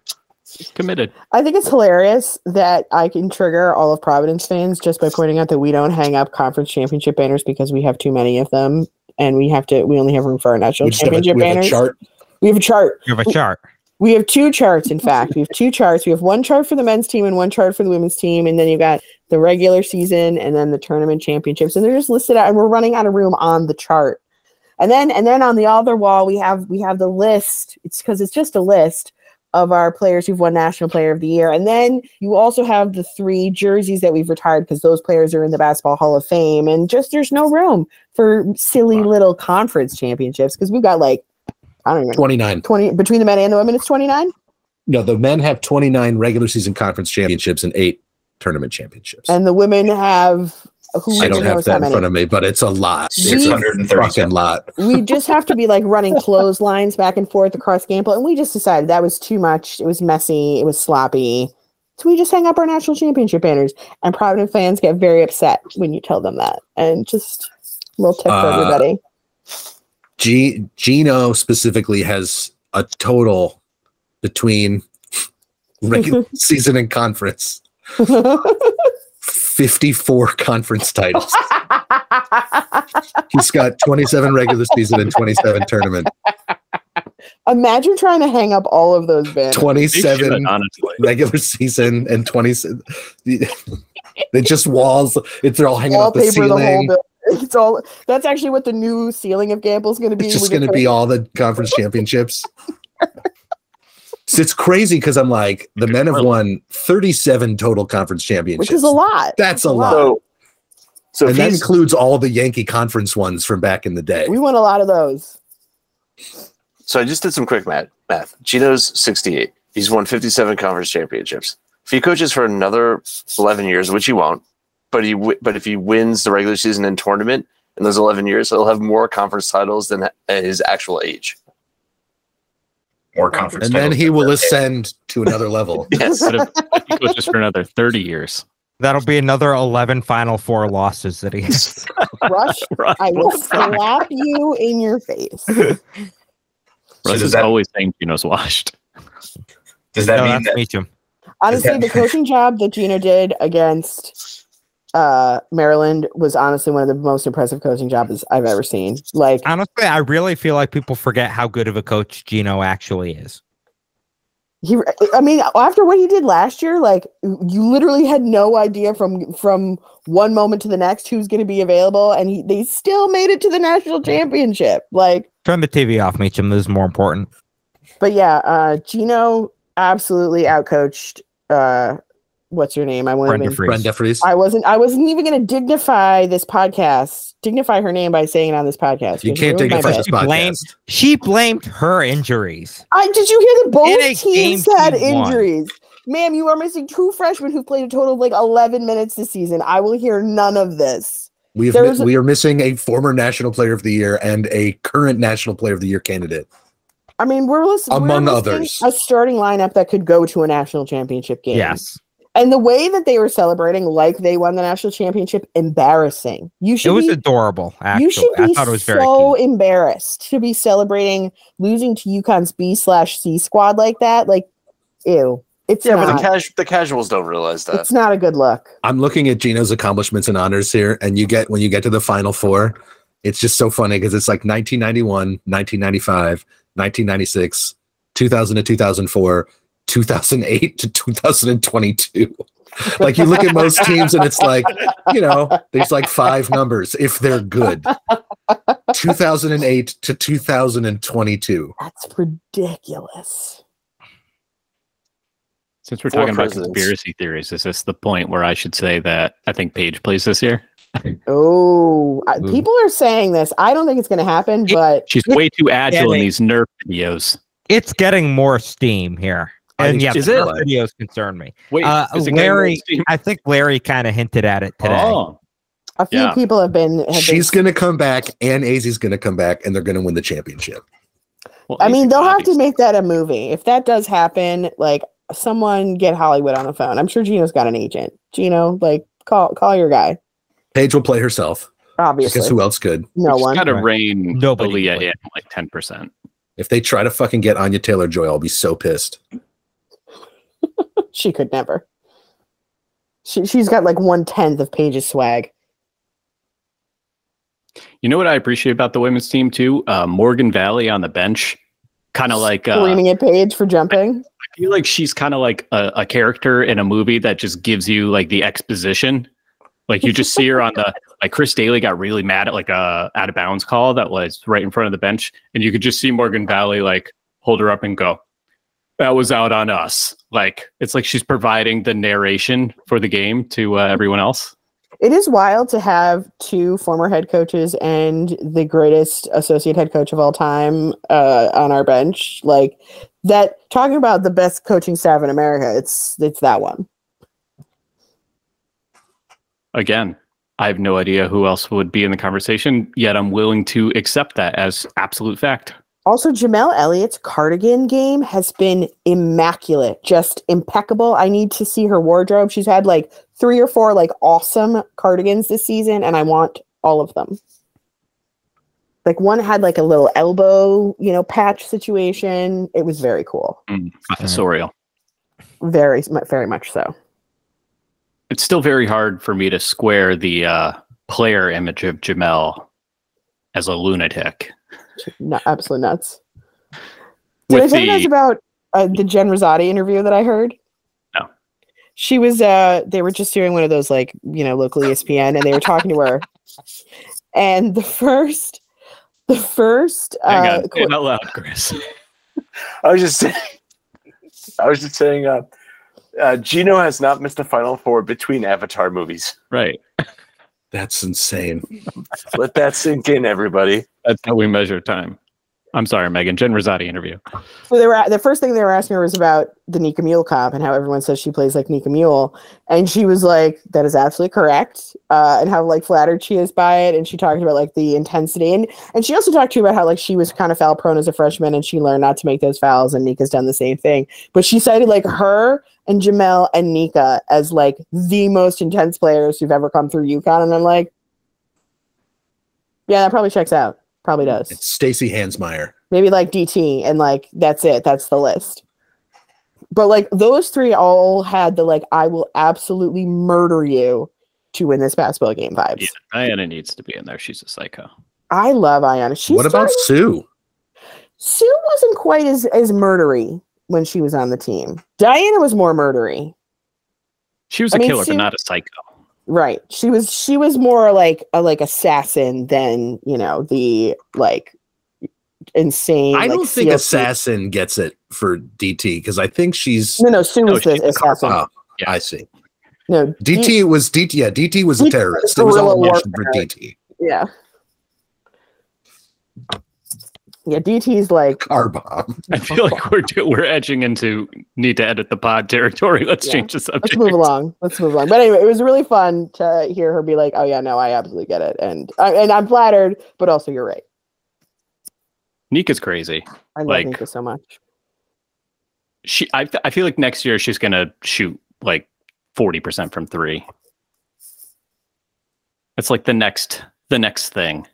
Committed. I think it's hilarious that I can trigger all of Providence fans just by pointing out that we don't hang up conference championship banners because we have too many of them and we have to we only have room for our national We just have a, championship we have a banners. chart. We have a chart. You have a chart. We have two charts, in fact. We have two charts. We have one chart for the men's team and one chart for the women's team. And then you've got the regular season and then the tournament championships. And they're just listed out and we're running out of room on the chart. And then and then on the other wall we have we have the list. It's because it's just a list of our players who've won National Player of the Year. And then you also have the three jerseys that we've retired because those players are in the Basketball Hall of Fame. And just there's no room for silly little conference championships because we've got like, I don't know, 29. 20 between the men and the women, it's 29. No, the men have 29 regular season conference championships and eight tournament championships. And the women have who I don't have that in front of me, but it's a lot. We- It's a 637. fucking lot. we just have to be like running clotheslines back and forth across Gampel, and we just decided that was too much. It was messy. It was sloppy. So we just hang up our national championship banners, and Providence fans get very upset when you tell them that. And just a little tip for Uh, everybody. G Gino specifically has a total between regular season and conference 54 conference titles. He's got 27 regular season and 27 tournament. Imagine trying to hang up all of those banners. They should, 27 regular season and 20 they just walls it's they're all hanging off the Wallpaper the whole ceiling building. It's all. That's actually what the new ceiling of Gampel is going to be. it's just going to be all the conference championships So it's crazy because i'm like the men have won 37 total conference championships which is a lot. that's a lot So, so and that includes all the yankee conference ones from back in the day We won a lot of those. so I just did some quick math. Math. Gino's 68. He's won 57 conference championships. If he coaches for another 11 years, which he won't, but he wi- but if he wins the regular season and tournament in those 11 years, he'll have more conference titles than at his actual age. More conference. and then he will Brett ascend to another level Yes. But if, if he goes just for another 30 years. That'll be another 11 Final Four losses that he has. Rush, Russ, I will slap you in your face. So Russ does is that- always saying Gino's washed. Does that no, mean that's that? Meacham. Honestly, that- the coaching job that Gino did against uh, Maryland was honestly one of the most impressive coaching jobs I've ever seen. Like, Honestly, I really feel like people forget how good of a coach Gino actually is. he, I mean, after what he did last year, like you literally had no idea from from one moment to the next who's going to be available, and he, they still made it to the national championship. Like, Turn the TV off, Meacham. This is more important. but yeah, uh, Gino absolutely outcoached. Uh, what's her name? I want Brenda to. Frese. brenda Frese. I wasn't. I wasn't even going to dignify this podcast, dignify her name by saying it on this podcast. you can't dignify bit. this She blamed- podcast She blamed her injuries. I did you hear that both In teams had she won. injuries? Ma'am, you are missing two freshmen who've played a total of like 11 minutes this season. I will hear none of this. We've mi- a- we are missing a former national player of the year and a current national player of the year candidate. I mean, we're listening Among we're others. a starting lineup that could go to a national championship game. Yes. And the way that they were celebrating like they won the national championship, embarrassing. You should It was be, adorable, actually. you should I be thought it was very so cute. embarrassed to be celebrating losing to UConn's B slash C squad like that. Like, ew. It's Yeah, but the, not. cas- the casuals don't realize that. it's not a good look. I'm looking at Gino's accomplishments and honors here, and you get when you get to the final four, it's just so funny because it's like 1991, 1995, 1996, 2000 to 2004, 2008 to 2022. like you look at most teams and it's like, you know, there's like five numbers if they're good. 2008 to 2022. That's ridiculous. Since we're Four talking about conspiracy theories, is this the point where I should say that I think Paige plays this year? Oh, I- people are saying this. I don't think it's going to happen, but She's way too agile in these Nerf videos. It's getting more steam here. I And yeah, so. Is it? Videos concern me. Wait, Uh, is it getting more Larry. I think Larry kind of hinted at it today. Oh, a few Yeah. people have been. Have She's been going to come back and Azzi's going to come back and they're going to win the championship. well, I mean, they'll have to make that a movie. If that does happen, like someone get Hollywood on the phone. I'm sure Gino's got an agent. Gino, like call call your guy. Paige will play herself. Obviously, Guess who else could? no She's one. got to Right. rein Nobody Aaliyah in like ten percent. If they try to fucking get Anya Taylor Joy, I'll be so pissed. She could never. She she's got like one tenth of Paige's swag. You know what I appreciate about the women's team too? Uh, Morgan Valley on the bench, kind of like uh, Screaming at Paige for jumping. I feel like she's kind of like a, a character in a movie that just gives you like the exposition. Like you just see her on the like Chris Dailey got really mad at like a out of bounds call that was right in front of the bench, and you could just see Morgan Valley like hold her up and go, that was out on us. Like it's like she's providing the narration for the game to uh, everyone else. It is wild to have two former head coaches and the greatest associate head coach of all time uh, on our bench. Like that, talking about the best coaching staff in America, it's it's that one. Again, I have no idea who else would be in the conversation, yet I'm willing to accept that as absolute fact. Also, Jamelle Elliott's cardigan game has been immaculate, just impeccable. I need to see her wardrobe. She's had like three or four like awesome cardigans this season, and I want all of them. Like one had like a little elbow, you know, patch situation. It was very cool. Mm, professorial. Very, very much so. It's still very hard for me to square the uh, player image of Jamelle as a lunatic. No, absolutely nuts. Did I With tell you guys about uh, the Jen Rizzotti interview that I heard? No. She was. uh They were just doing one of those like you know local ESPN, and they were talking to her. And the first, the first. Hang Uh, on, say it out loud, Chris. I was just saying, I was just saying, uh, uh, Gino has not missed a Final Four between Avatar movies. Right. That's insane. Let that sink in, everybody. That's how we measure time. I'm sorry, Megan. Jen Rizzotti interview. So they were the first thing they were asking her was about the Nika Mühl comp and how everyone says she plays like Nika Mühl, and she was like, "That is absolutely correct," uh, and how like flattered she is by it. And she talked about like the intensity, and and she also talked to you about how like she was kind of foul prone as a freshman, and she learned not to make those fouls, and Nika's done the same thing. But she cited like her and Jamelle and Nika as like the most intense players who've ever come through UConn, and I'm like, yeah, that probably checks out. Probably does It's Stacy Hansmeyer. maybe like DT, and like that's it. That's the list. But like those three all had the like I will absolutely murder you to win this basketball game vibes. Yeah, Diana needs to be in there. She's a psycho. I love Ayana. She's what about Sue? Sue wasn't quite as as murdery when she was on the team. Diana was more murdery. She was I a mean, killer, Sue- but not a psycho. Right. She was she was more like a like assassin than, you know, the like insane. I like, don't think CLC. Assassin gets it for DT because I think she's. No, no, Sue No, was the she's the assassin. Oh, Yeah. I see. No, DT was DT. Yeah, DT was a DT was terrorist. It was all a mission for. DT. Yeah. Yeah, DT's like Car bomb. I feel like we're do- we're edging into need to edit the pod territory. Let's Yeah. change the subject. let's move along. Let's move along. But anyway, it was really fun to hear her be like, "Oh yeah, no, I absolutely get it," and I and I'm flattered, but also you're right. Nika's crazy. I love Like- Nika so much. She, I, I feel like next year she's gonna shoot like forty percent from three. It's like the next the next thing.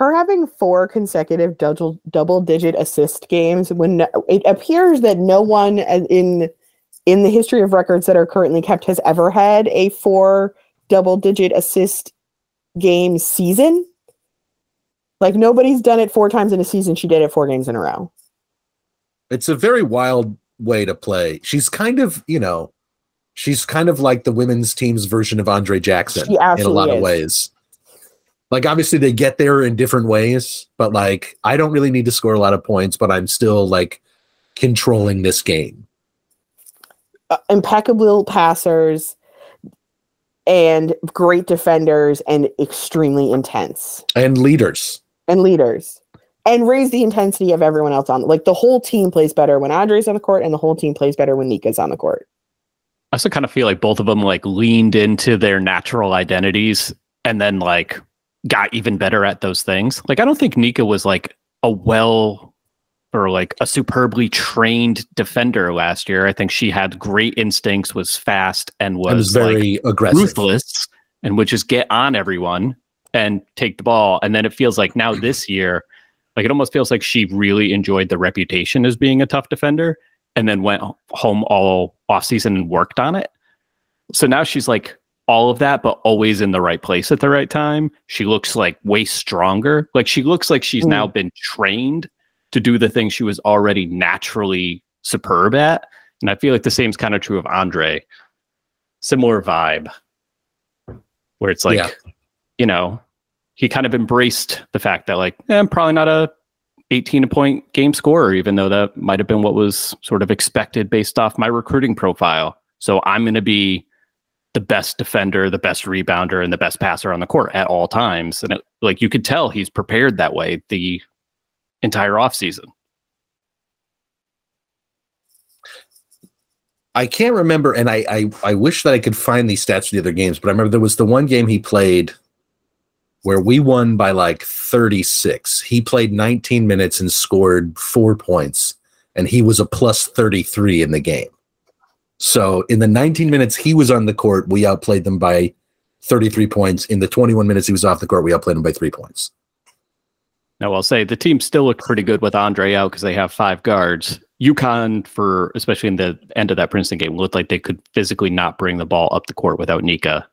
Her having four consecutive double double digit assist games when no- it appears that no one in in the history of records that are currently kept has ever had a four double digit assist game season. Like nobody's done it four times in a season. She did it four games in a row. It's a very wild way to play. She's kind of, you know, she's kind of like the women's team's version of Andre Jackson in a lot of ways. Like obviously they get there in different ways, but like I don't really need to score a lot of points, but I'm still like controlling this game. uh, impeccable passers and great defenders and extremely intense And leaders. and leaders and raise the intensity of everyone else on like the whole team plays better when Andre's on the court and the whole team plays better when Nika's on the court. I also kind of feel like both of them like leaned into their natural identities and then like got even better at those things. Like I don't think Nika was like a well or like a superbly trained defender last year. I think she had great instincts, was fast, and was, was like, very aggressive. ruthless and would just get on everyone and take the ball. And then it feels like now this year, like it almost feels like she really enjoyed the reputation as being a tough defender and then went home all off season and worked on it. So now she's like all of that, but always in the right place at the right time. She looks like way stronger. Like she looks like she's Mm. now been trained to do the things she was already naturally superb at. And I feel like the same is kind of true of Andre. Similar vibe where it's like, Yeah. you know, he kind of embraced the fact that like, eh, I'm probably not a 18 point game scorer, even though that might have been what was sort of expected based off my recruiting profile. So I'm going to be the best defender, the best rebounder, and the best passer on the court at all times. And it, like you could tell, he's prepared that way the entire offseason. I can't remember, and I, I I wish that I could find these stats for the other games, but I remember there was the one game he played where we won by like 36. He played 19 minutes and scored four points, and he was a plus 33 in the game. So in the 19 minutes he was on the court, we outplayed them by 33 points. In the 21 minutes he was off the court, we outplayed them by three points. Now I'll say the team still looked pretty good with Andre out because they have five guards. UConn, for especially in the end of that Princeton game, looked like they could physically not bring the ball up the court without Nika,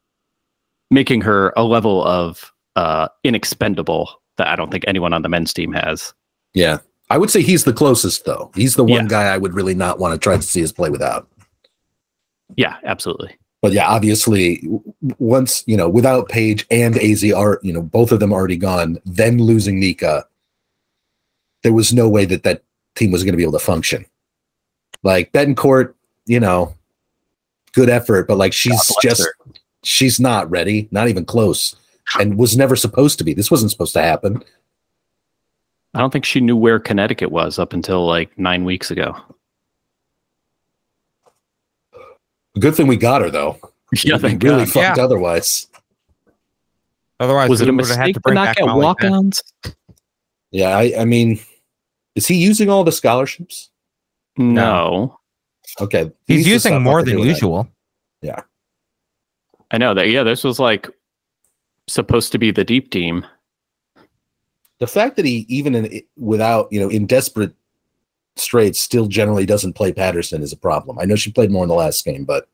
making her a level of uh, inexpendable that I don't think anyone on the men's team has. Yeah. I would say he's the closest though. He's the one Yeah. guy I would really not want to try to see us play without. Yeah, absolutely. But yeah, obviously, once you know, without Paige and Az are you know both of them already gone, then losing Nika, there was no way that that team was going to be able to function. Like Bettencourt, you know, good effort, but like she's just her. she's not ready, not even close, and was never supposed to be. This wasn't supposed to happen. I don't think she knew where Connecticut was up until like nine weeks ago. Good thing we got her though. Yeah, thank really God. fucked Yeah. otherwise. Otherwise, Was it a mistake to, bring not get walk-ons? Yeah, I, I mean, is he using all the scholarships? No. Okay, he needs He's using more than usual. that. usual. I know that. Yeah, this was like supposed to be the deep team. the fact that he even in without you know in desperate straits still generally doesn't play Patterson is a problem. I know she played more in the last game, but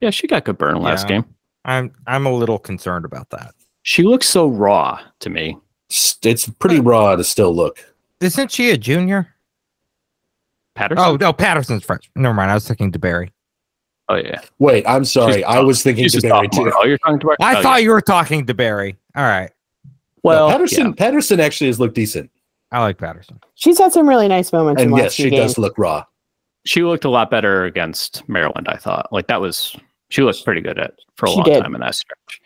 Yeah, she got good burn last Yeah. game. I'm I'm a little concerned about that. She looks so raw to me. it's pretty raw to still look. Isn't she a junior? Patterson. Oh no, Patterson's French. Never mind. I was thinking DeBerry. oh yeah. Wait, I'm sorry. She's I was thinking DeBerry too. Oh, you're talking to I oh, thought yeah. you were talking DeBerry. All right, Well, No, Patterson. yeah. Patterson actually has looked decent, I like Patterson. She's had some really nice moments and the yes, she games. does look raw. she looked a lot better against Maryland. I thought like that was she looked pretty good at for a She long did. time in that stretch.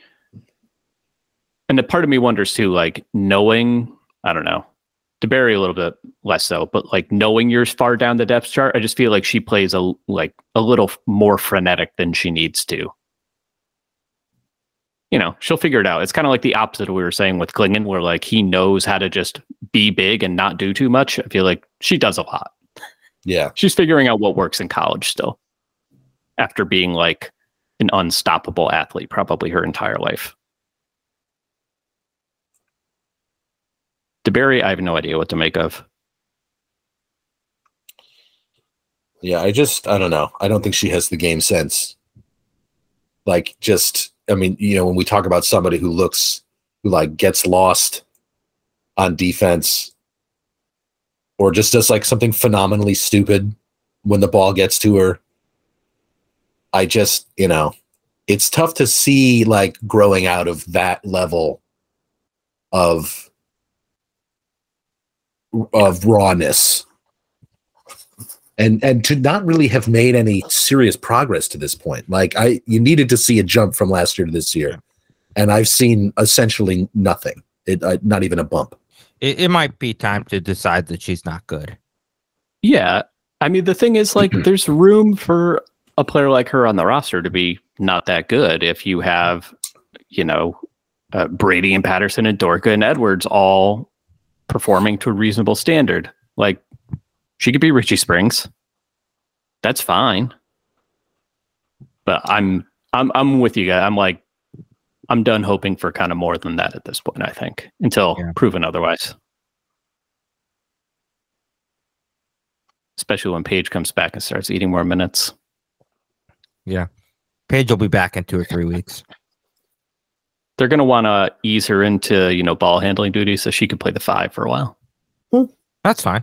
And the part of me wonders too, like knowing I don't know, DeBerry a little bit less so, but like knowing you're far down the depth chart, I just feel like she plays a like a little more frenetic than she needs to. You know, she'll figure it out. It's kind of like the opposite of what we were saying with Clingan, where like he knows how to just be big and not do too much. I feel like she does a lot Yeah, she's figuring out what works in college still after being like an unstoppable athlete probably her entire life DeBerry, I have no idea what to make of. yeah. I just I don't know. I don't think she has the game sense. Like just I mean, you know, when we talk about somebody who looks who like gets lost on defense or just does like something phenomenally stupid when the ball gets to her. I just, you know, it's tough to see like growing out of that level of of rawness. And and to not really have made any serious progress to this point. Like I you needed to see a jump from last year to this year. And I've seen essentially nothing. It uh, not even a bump. It, it might be time to decide that she's not good. Yeah. I mean, the thing is, like, there's room for a player like her on the roster to be not that good if you have, you know, uh, Brady and Patterson and Dorka and Edwards all performing to a reasonable standard. Like, she could be Richie Springs. That's fine. But I'm I'm I'm with you guys. I'm like I'm done hoping for kind of more than that at this point, I think, until Yeah. proven otherwise. Especially when Paige comes back and starts eating more minutes. Yeah. Paige will be back in two or three weeks. They're going to want to ease her into, you know, ball handling duties so she could play the five for a while. Hmm. That's fine.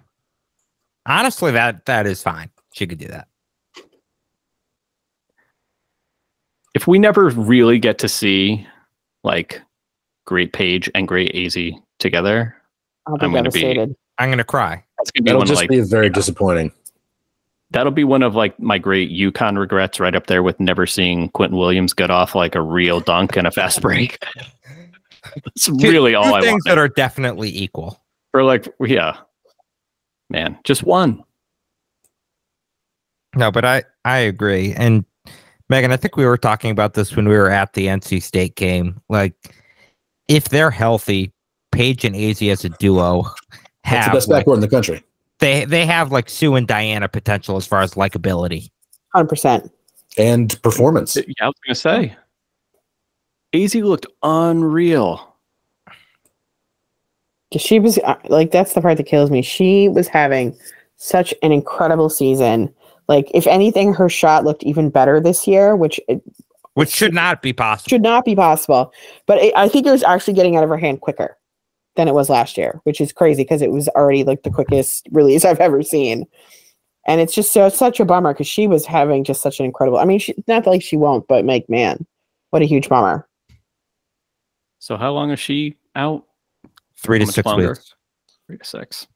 Honestly, that that is fine. She could do that. If we never really get to see like great Paige and great AZ together, I'll be I'm gonna be- I'm gonna cry. That's gonna be That'll one of just like be very disappointing. that'll be one of like my great UConn regrets, right up there with never seeing Quentin Williams get off like a real dunk and a fast break. That's Two- really all two I things want. that are definitely equal. Or like, yeah, man, just one. No, but I I agree. And Megan, I think we were talking about this when we were at the NC State game. Like, if they're healthy, Paige and AZ as a duo That's the best like, backcourt in the country. they they have like Sue and Diana potential as far as likability. Hundred percent. And performance. Yeah, I was gonna say, AZ looked unreal. She was uh, like, that's the part that kills me. She was having such an incredible season. Like, if anything, her shot looked even better this year, which it Which should not be possible. should not be possible. But it, I think it was actually getting out of her hand quicker than it was last year, which is crazy because it was already like the quickest release I've ever seen. And it's just so it's such a bummer because she was having just such an incredible. I mean, she, not like she won't, but like, man, what a huge bummer. So how long is she out? Three to six longer? weeks. Three to six.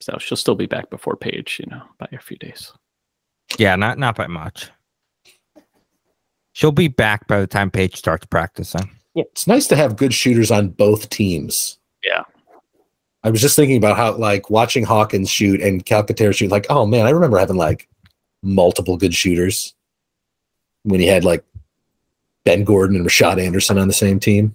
So she'll still be back before Paige, you know, by a few days. Yeah, not not by much. She'll be back by the time Paige starts practicing. Yeah. It's nice to have good shooters on both teams. Yeah. I was just thinking about how like watching Hawkins shoot and Calcaterra shoot, like, oh man, I remember having like multiple good shooters when he had like Ben Gordon and Rashad Anderson on the same team.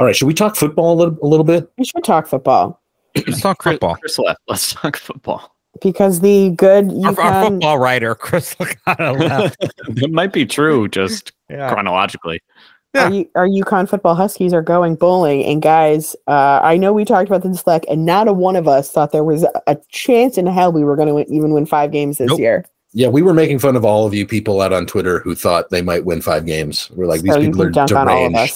All right, should we talk football a little, a little bit? We should talk football Let's talk football. Chris left. Let's talk football. because the good Our, our football writer, Chris Licata left. it might be true, just Yeah. chronologically. Yeah. our, U- our UConn football Huskies are going bowling. And guys, uh, I know we talked about this Slack, and not a one of us thought there was a chance in hell we were going to even win five games this Nope. year. Yeah, we were making fun of all of you people out on Twitter who thought they might win five games. We're like, these so you people are can on all of deranged.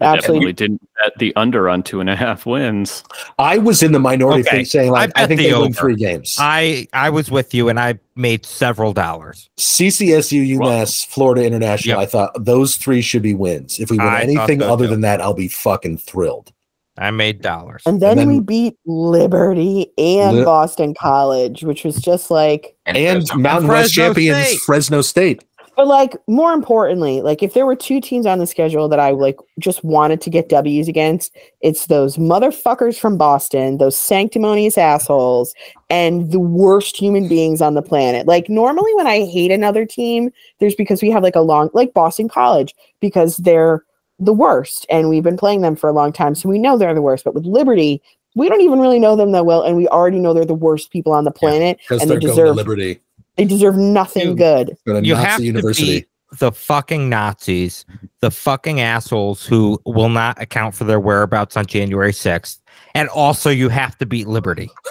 Us. I Absolutely. definitely didn't bet the under on two and a half wins. I was in the minority Okay, thing saying like, I I, bet think the they win over. three games. I I was with you and I made several dollars. CCSU, UMass, Florida International. Yep. I thought those three should be wins. If we win I anything other too. than that, I'll be fucking thrilled. I made dollars. And then, then- we beat Liberty and Li- Boston College, which was just like, And Fresno. Mountain West Fresno champions, State. Fresno State. But like more importantly, like if there were two teams on the schedule that I like just wanted to get W's against, it's those motherfuckers from Boston, those sanctimonious assholes, and the worst human beings on the planet. Like normally when I hate another team, there's because we have like a long like Boston College because they're the worst and we've been playing them for a long time, so we know they're the worst. But with Liberty, we don't even really know them that well, and we already know they're the worst people on the planet, Because and they're they deserve Liberty. They deserve nothing You- good. Go you Nazi have to University. be the fucking Nazis, the fucking assholes who will not account for their whereabouts on January 6th. And also you have to beat Liberty.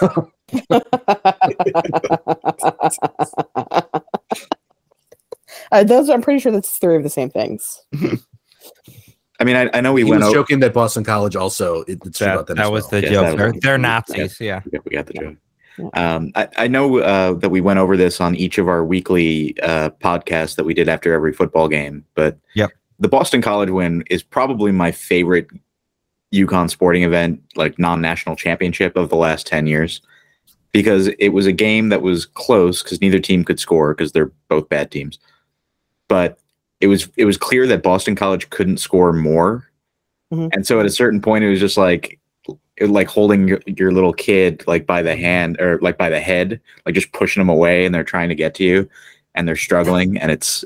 Uh, those I'm pretty sure that's three of the same things. I mean, I, I know we he went was joking that Boston College also. It, it's That, about them that as was well. the Yeah, joke. They're, they're. Nazis. Yeah. We got, we got the joke. Um, I, I know uh, that we went over this on each of our weekly uh, podcasts that we did after every football game, but Yep. the Boston College win is probably my favorite UConn sporting event, like non-national championship of the last ten years, because it was a game that was close because neither team could score because they're both bad teams, but it was it was clear that Boston College couldn't score more, Mhm. and so at a certain point it was just like like holding your, your little kid like by the hand or like by the head, like just pushing them away, and they're trying to get to you, and they're struggling, and it's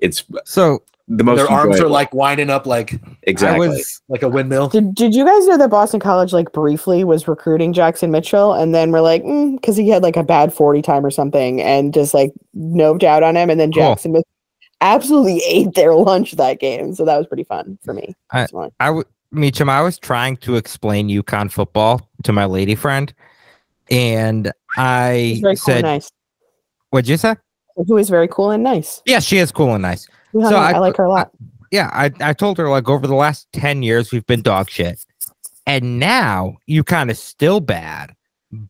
it's So the most Their arms are like winding up like exactly. I was like a windmill. Did Did you guys know that Boston College like briefly was recruiting Jackson Mitchell, and then we're like, mm, because he had like a bad forty time or something, and just like noved out on him, and then Jackson Mitchell absolutely ate their lunch that game. So that was pretty fun for me. I- personally. I would Meacham, I was trying to explain UConn football to my lady friend, and I cool said, and nice. "What'd you say?" Who is very cool and nice. Yeah, she is cool and nice. So. I- I, like her a lot. Yeah, I, I told her like over the last ten years we've been dog shit, and now UConn is still bad,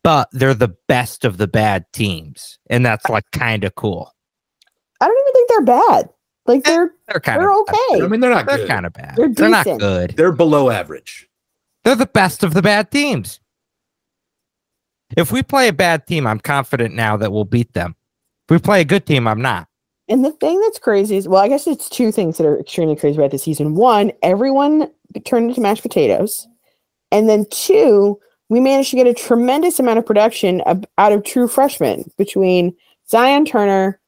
but they're the best of the bad teams, and that's like kind of cool. I don't even think they're bad. Like eh. they're They're kind they're of okay. I mean, they're not They're good. kind of bad. They're They're, not decent. good. They're below average. They're the best of the bad teams. If we play a bad team, I'm confident now that we'll beat them. If we play a good team, I'm not. And the thing that's crazy is, well, I guess it's two things that are extremely crazy about this season. One, everyone turned into mashed potatoes. And then two, we managed to get a tremendous amount of production out of true freshmen between Zion Turner,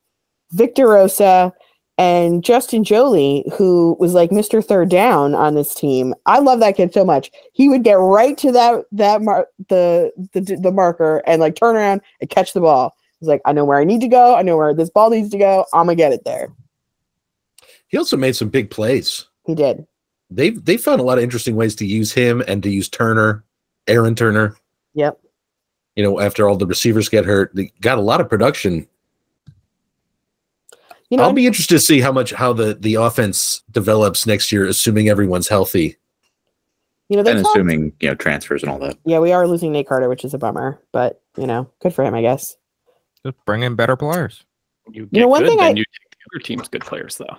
Victor Rosa, and Justin Joly, who was like Mr. Third Down on this team. I love that kid so much. He would get right to that that mar- the, the the marker and like turn around and catch the ball. He's like, I know where I need to go. I know where this ball needs to go. I'm gonna get it there. He also made some big plays. He did. They've they found a lot of interesting ways to use him and to use Turner, Aaron Turner. Yep. You know, after all the receivers get hurt, they got a lot of production. You know, I'll be interested to see how much how the the offense develops next year, assuming everyone's healthy. you know, they and talked- assuming you know transfers and all that. yeah, we are losing Nate Carter, which is a bummer, but you know, good for him, I guess. Just bring in better players. You, You know, get one good, thing then I- you take the other team's good players though.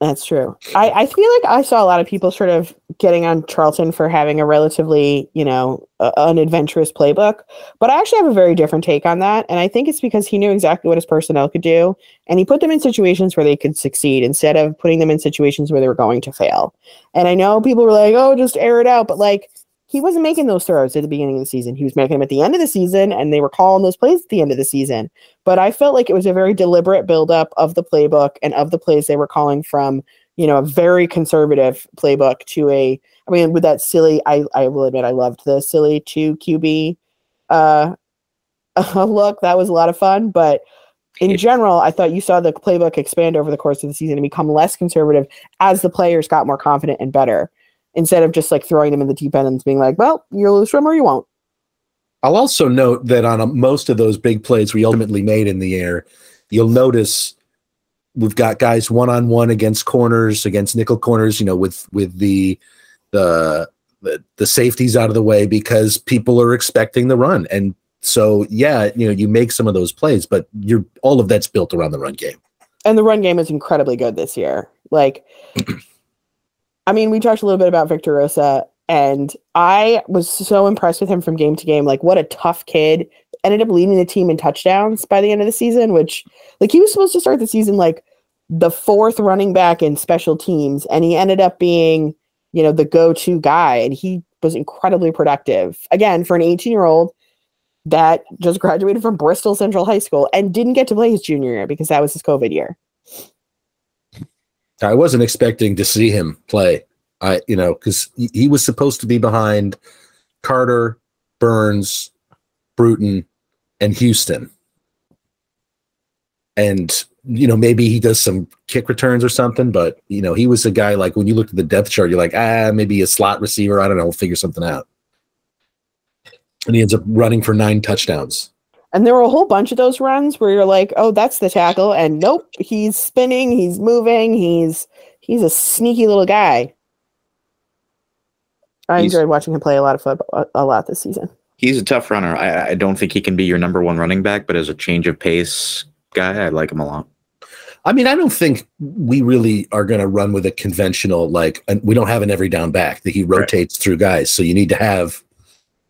That's true. I, I feel like I saw a lot of people sort of getting on Charlton for having a relatively, you know, uh, unadventurous playbook. But I actually have a very different take on that. And I think it's because he knew exactly what his personnel could do. And he put them in situations where they could succeed instead of putting them in situations where they were going to fail. And I know people were like, oh, just air it out. But like, he wasn't making those throws at the beginning of the season. He was making them at the end of the season, and they were calling those plays at the end of the season. But I felt like it was a very deliberate buildup of the playbook and of the plays they were calling from, you know, a very conservative playbook to a. I mean, with that silly, I I will admit I loved the silly two QB uh, look. That was a lot of fun, but. In general, I thought you saw the playbook expand over the course of the season and become less conservative as the players got more confident and better instead of just like throwing them in the deep end and being like, well, you'll lose from or you won't. I'll also note that on a, most of those big plays we ultimately made in the air, you'll notice we've got guys one on one against corners, against nickel corners. You know, with with the the the, the safeties out of the way because people are expecting the run, and so yeah, you know, you make some of those plays, but you're all of that's built around the run game. And the run game is incredibly good this year. Like, I mean, we talked a little bit about Victor Rosa, and I was so impressed with him from game to game. Like, what a tough kid. Ended up leading the team in touchdowns by the end of the season, which, like, he was supposed to start the season like the fourth running back in special teams, and he ended up being, you know, the go to guy, and he was incredibly productive. Again, for an 18 year old that just graduated from Bristol Central High School and didn't get to play his junior year because that was his COVID year. I wasn't expecting to see him play. I, you know, because he, was supposed to be behind Carter, Burns, Bruton, and Houston. And, you know, maybe he does some kick returns or something, but, you know, he was a guy like when you looked at the depth chart, you're like, ah, maybe a slot receiver. I don't know. We'll figure something out. And he ends up running for nine touchdowns. And there were a whole bunch of those runs where you're like, "Oh, that's the tackle," and nope, he's spinning, he's moving, he's he's a sneaky little guy. I He's- enjoyed watching him play a lot of football a, a lot this season. He's a tough runner. I, I don't think he can be your number one running back, but as a change of pace guy, I like him a lot. I mean, I don't think we really are going to run with a conventional like. We don't have an every down back that he rotates through guys. So you need to have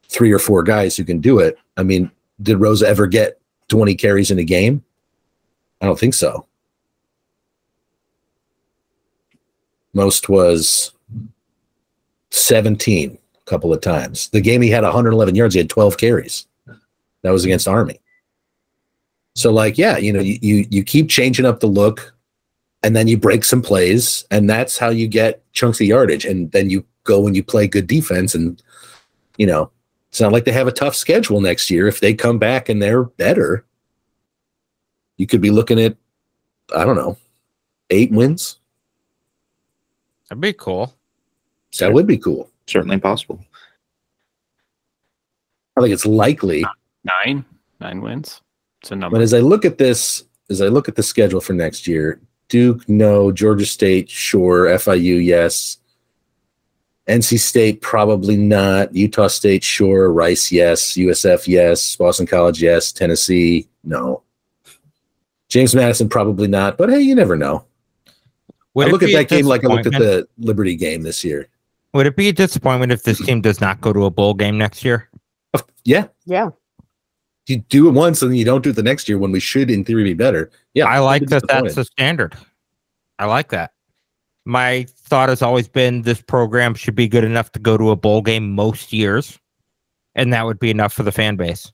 three or four guys who can do it. I mean, did Rosa ever get twenty carries in a game? I don't think so. Most was seventeen a couple of times. The game he had 111 yards. He had 12 carries. That was against Army. So like, yeah, you know, you, you you keep changing up the look and then you break some plays and that's how you get chunks of yardage and then you go and you play good defense and you know, it's not like they have a tough schedule next year if they come back and they're better. You could be looking at I don't know, 8 wins. That'd be cool. That would be cool. Certainly possible. I think it's likely. Nine, nine wins. It's a number. But as I look at this, as I look at the schedule for next year, Duke, no, Georgia State, sure, FIU, yes. NC State, probably not. Utah State, sure. Rice, yes. USF, yes. Boston College, yes. Tennessee, no. James Madison, probably not. But hey, you never know. Would I look at that game like I looked at the Liberty game this year. Would it be a disappointment if this team does not go to a bowl game next year? Yeah, Yeah. you do it once and then you don't do it the next year when we should, in theory, be better. Yeah, I like be that. That's the standard. I like that. My thought has always been this program should be good enough to go to a bowl game most years, and that would be enough for the fan base.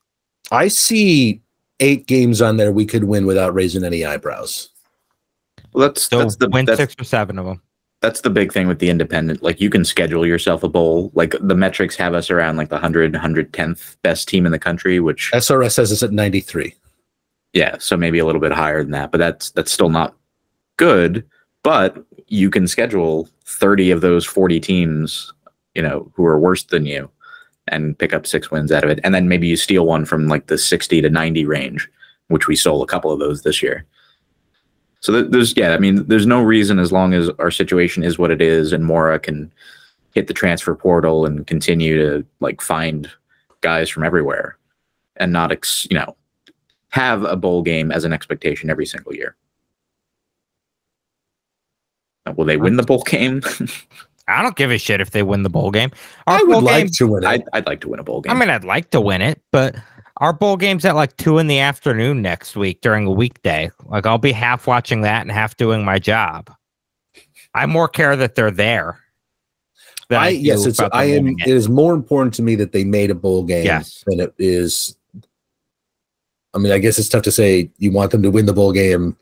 I see eight games on there we could win without raising any eyebrows. Well, that's So that's the win that's, six or seven of them. that's the big thing with the independent. Like you can schedule yourself a bowl. Like the metrics have us around like the 100, 110th best team in the country, which SRS says it's at 93. yeah, so maybe a little bit higher than that, but that's that's still not good. But you can schedule 30 of those 40 teams, you know, who are worse than you and pick up six wins out of it. And then maybe you steal one from like the 60 to 90 range, which we stole a couple of those this year. So th- there's, yeah, I mean, there's no reason as long as our situation is what it is and Mora can hit the transfer portal and continue to like find guys from everywhere and not, ex- you know, have a bowl game as an expectation every single year. Now, Will they win the bowl game? I don't give a shit if they win the bowl game. Our I would like game, to win it. I'd, I'd like to win a bowl game. I mean, I'd like to win it, but our bowl game's at like two in the afternoon next week during a weekday. Like I'll be half watching that and half doing my job. I more care that they're there. than I, yes, it's I am. winning It is more important to me that they made a bowl game Yes. than it is. I mean, I guess it's tough to say you want them to win the bowl game,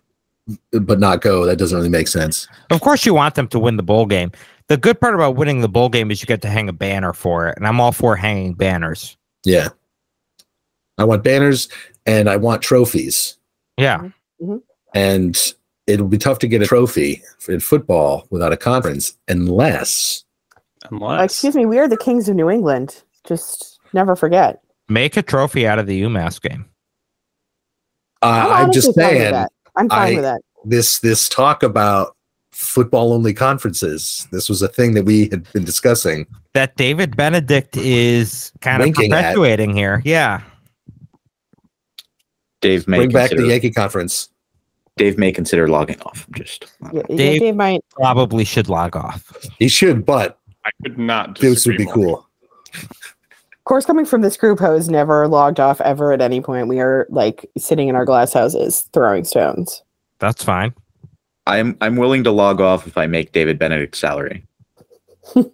but not go. That doesn't really make sense. Of course, you want them to win the bowl game. The good part about winning the bowl game is you get to hang a banner for it, and I'm all for hanging banners. Yeah, I want banners and I want trophies, Yeah, and it'll be tough to get a trophy in football without a conference unless Unless Excuse me, we are the kings of New England. Just never forget. make a trophy out of the UMass game. uh, I'm, honestly just saying that. I'm fine I- with that. this this talk about football only conferences. This was a thing that we had been discussing. That David Benedict is kind of Winking at. perpetuating here. Yeah, Dave may Bring back the Yankee conference. Dave may consider logging off. Just Yeah, yeah, Dave- Dave might. probably should log off. He should, but I could not. this would be more. cool. Of course, coming from this group who has never logged off ever at any point, we are like sitting in our glass houses throwing stones. That's fine. I'm I'm willing to log off if I make David Benedict's salary. All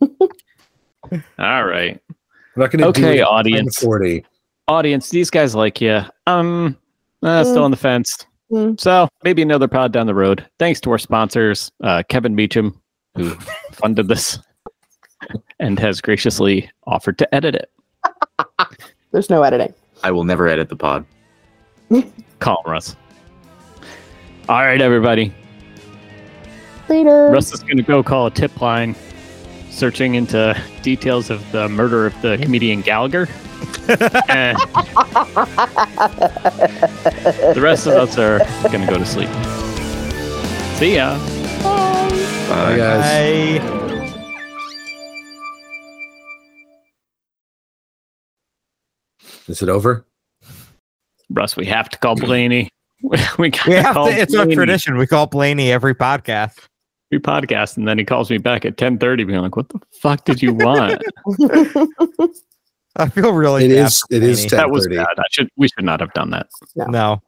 right, I'm not going to Okay, do it at audience. 40. audience. These guys like you. Um, uh, still Mm. on the fence. Mm. So maybe another pod down the road. Thanks to our sponsors, uh, Kevin Beecham, who funded this and has graciously offered to edit it. There's no editing. I will never edit the pod. Call him Russ. All right, everybody. Later. Russ is going to go call a tip line, searching into details of the murder of the comedian Gallagher. the rest of us are going to go to sleep. See ya. Bye, guys. Bye. Is it over? Russ, we have to call Blaney. we got We have call to, it's our Blaney. tradition. We call Blaney every podcast. We podcast, and then he calls me back at 10.30 being like, what the fuck did you want? I feel really It bad is. for It is that was bad. I should, we should not have done that. No,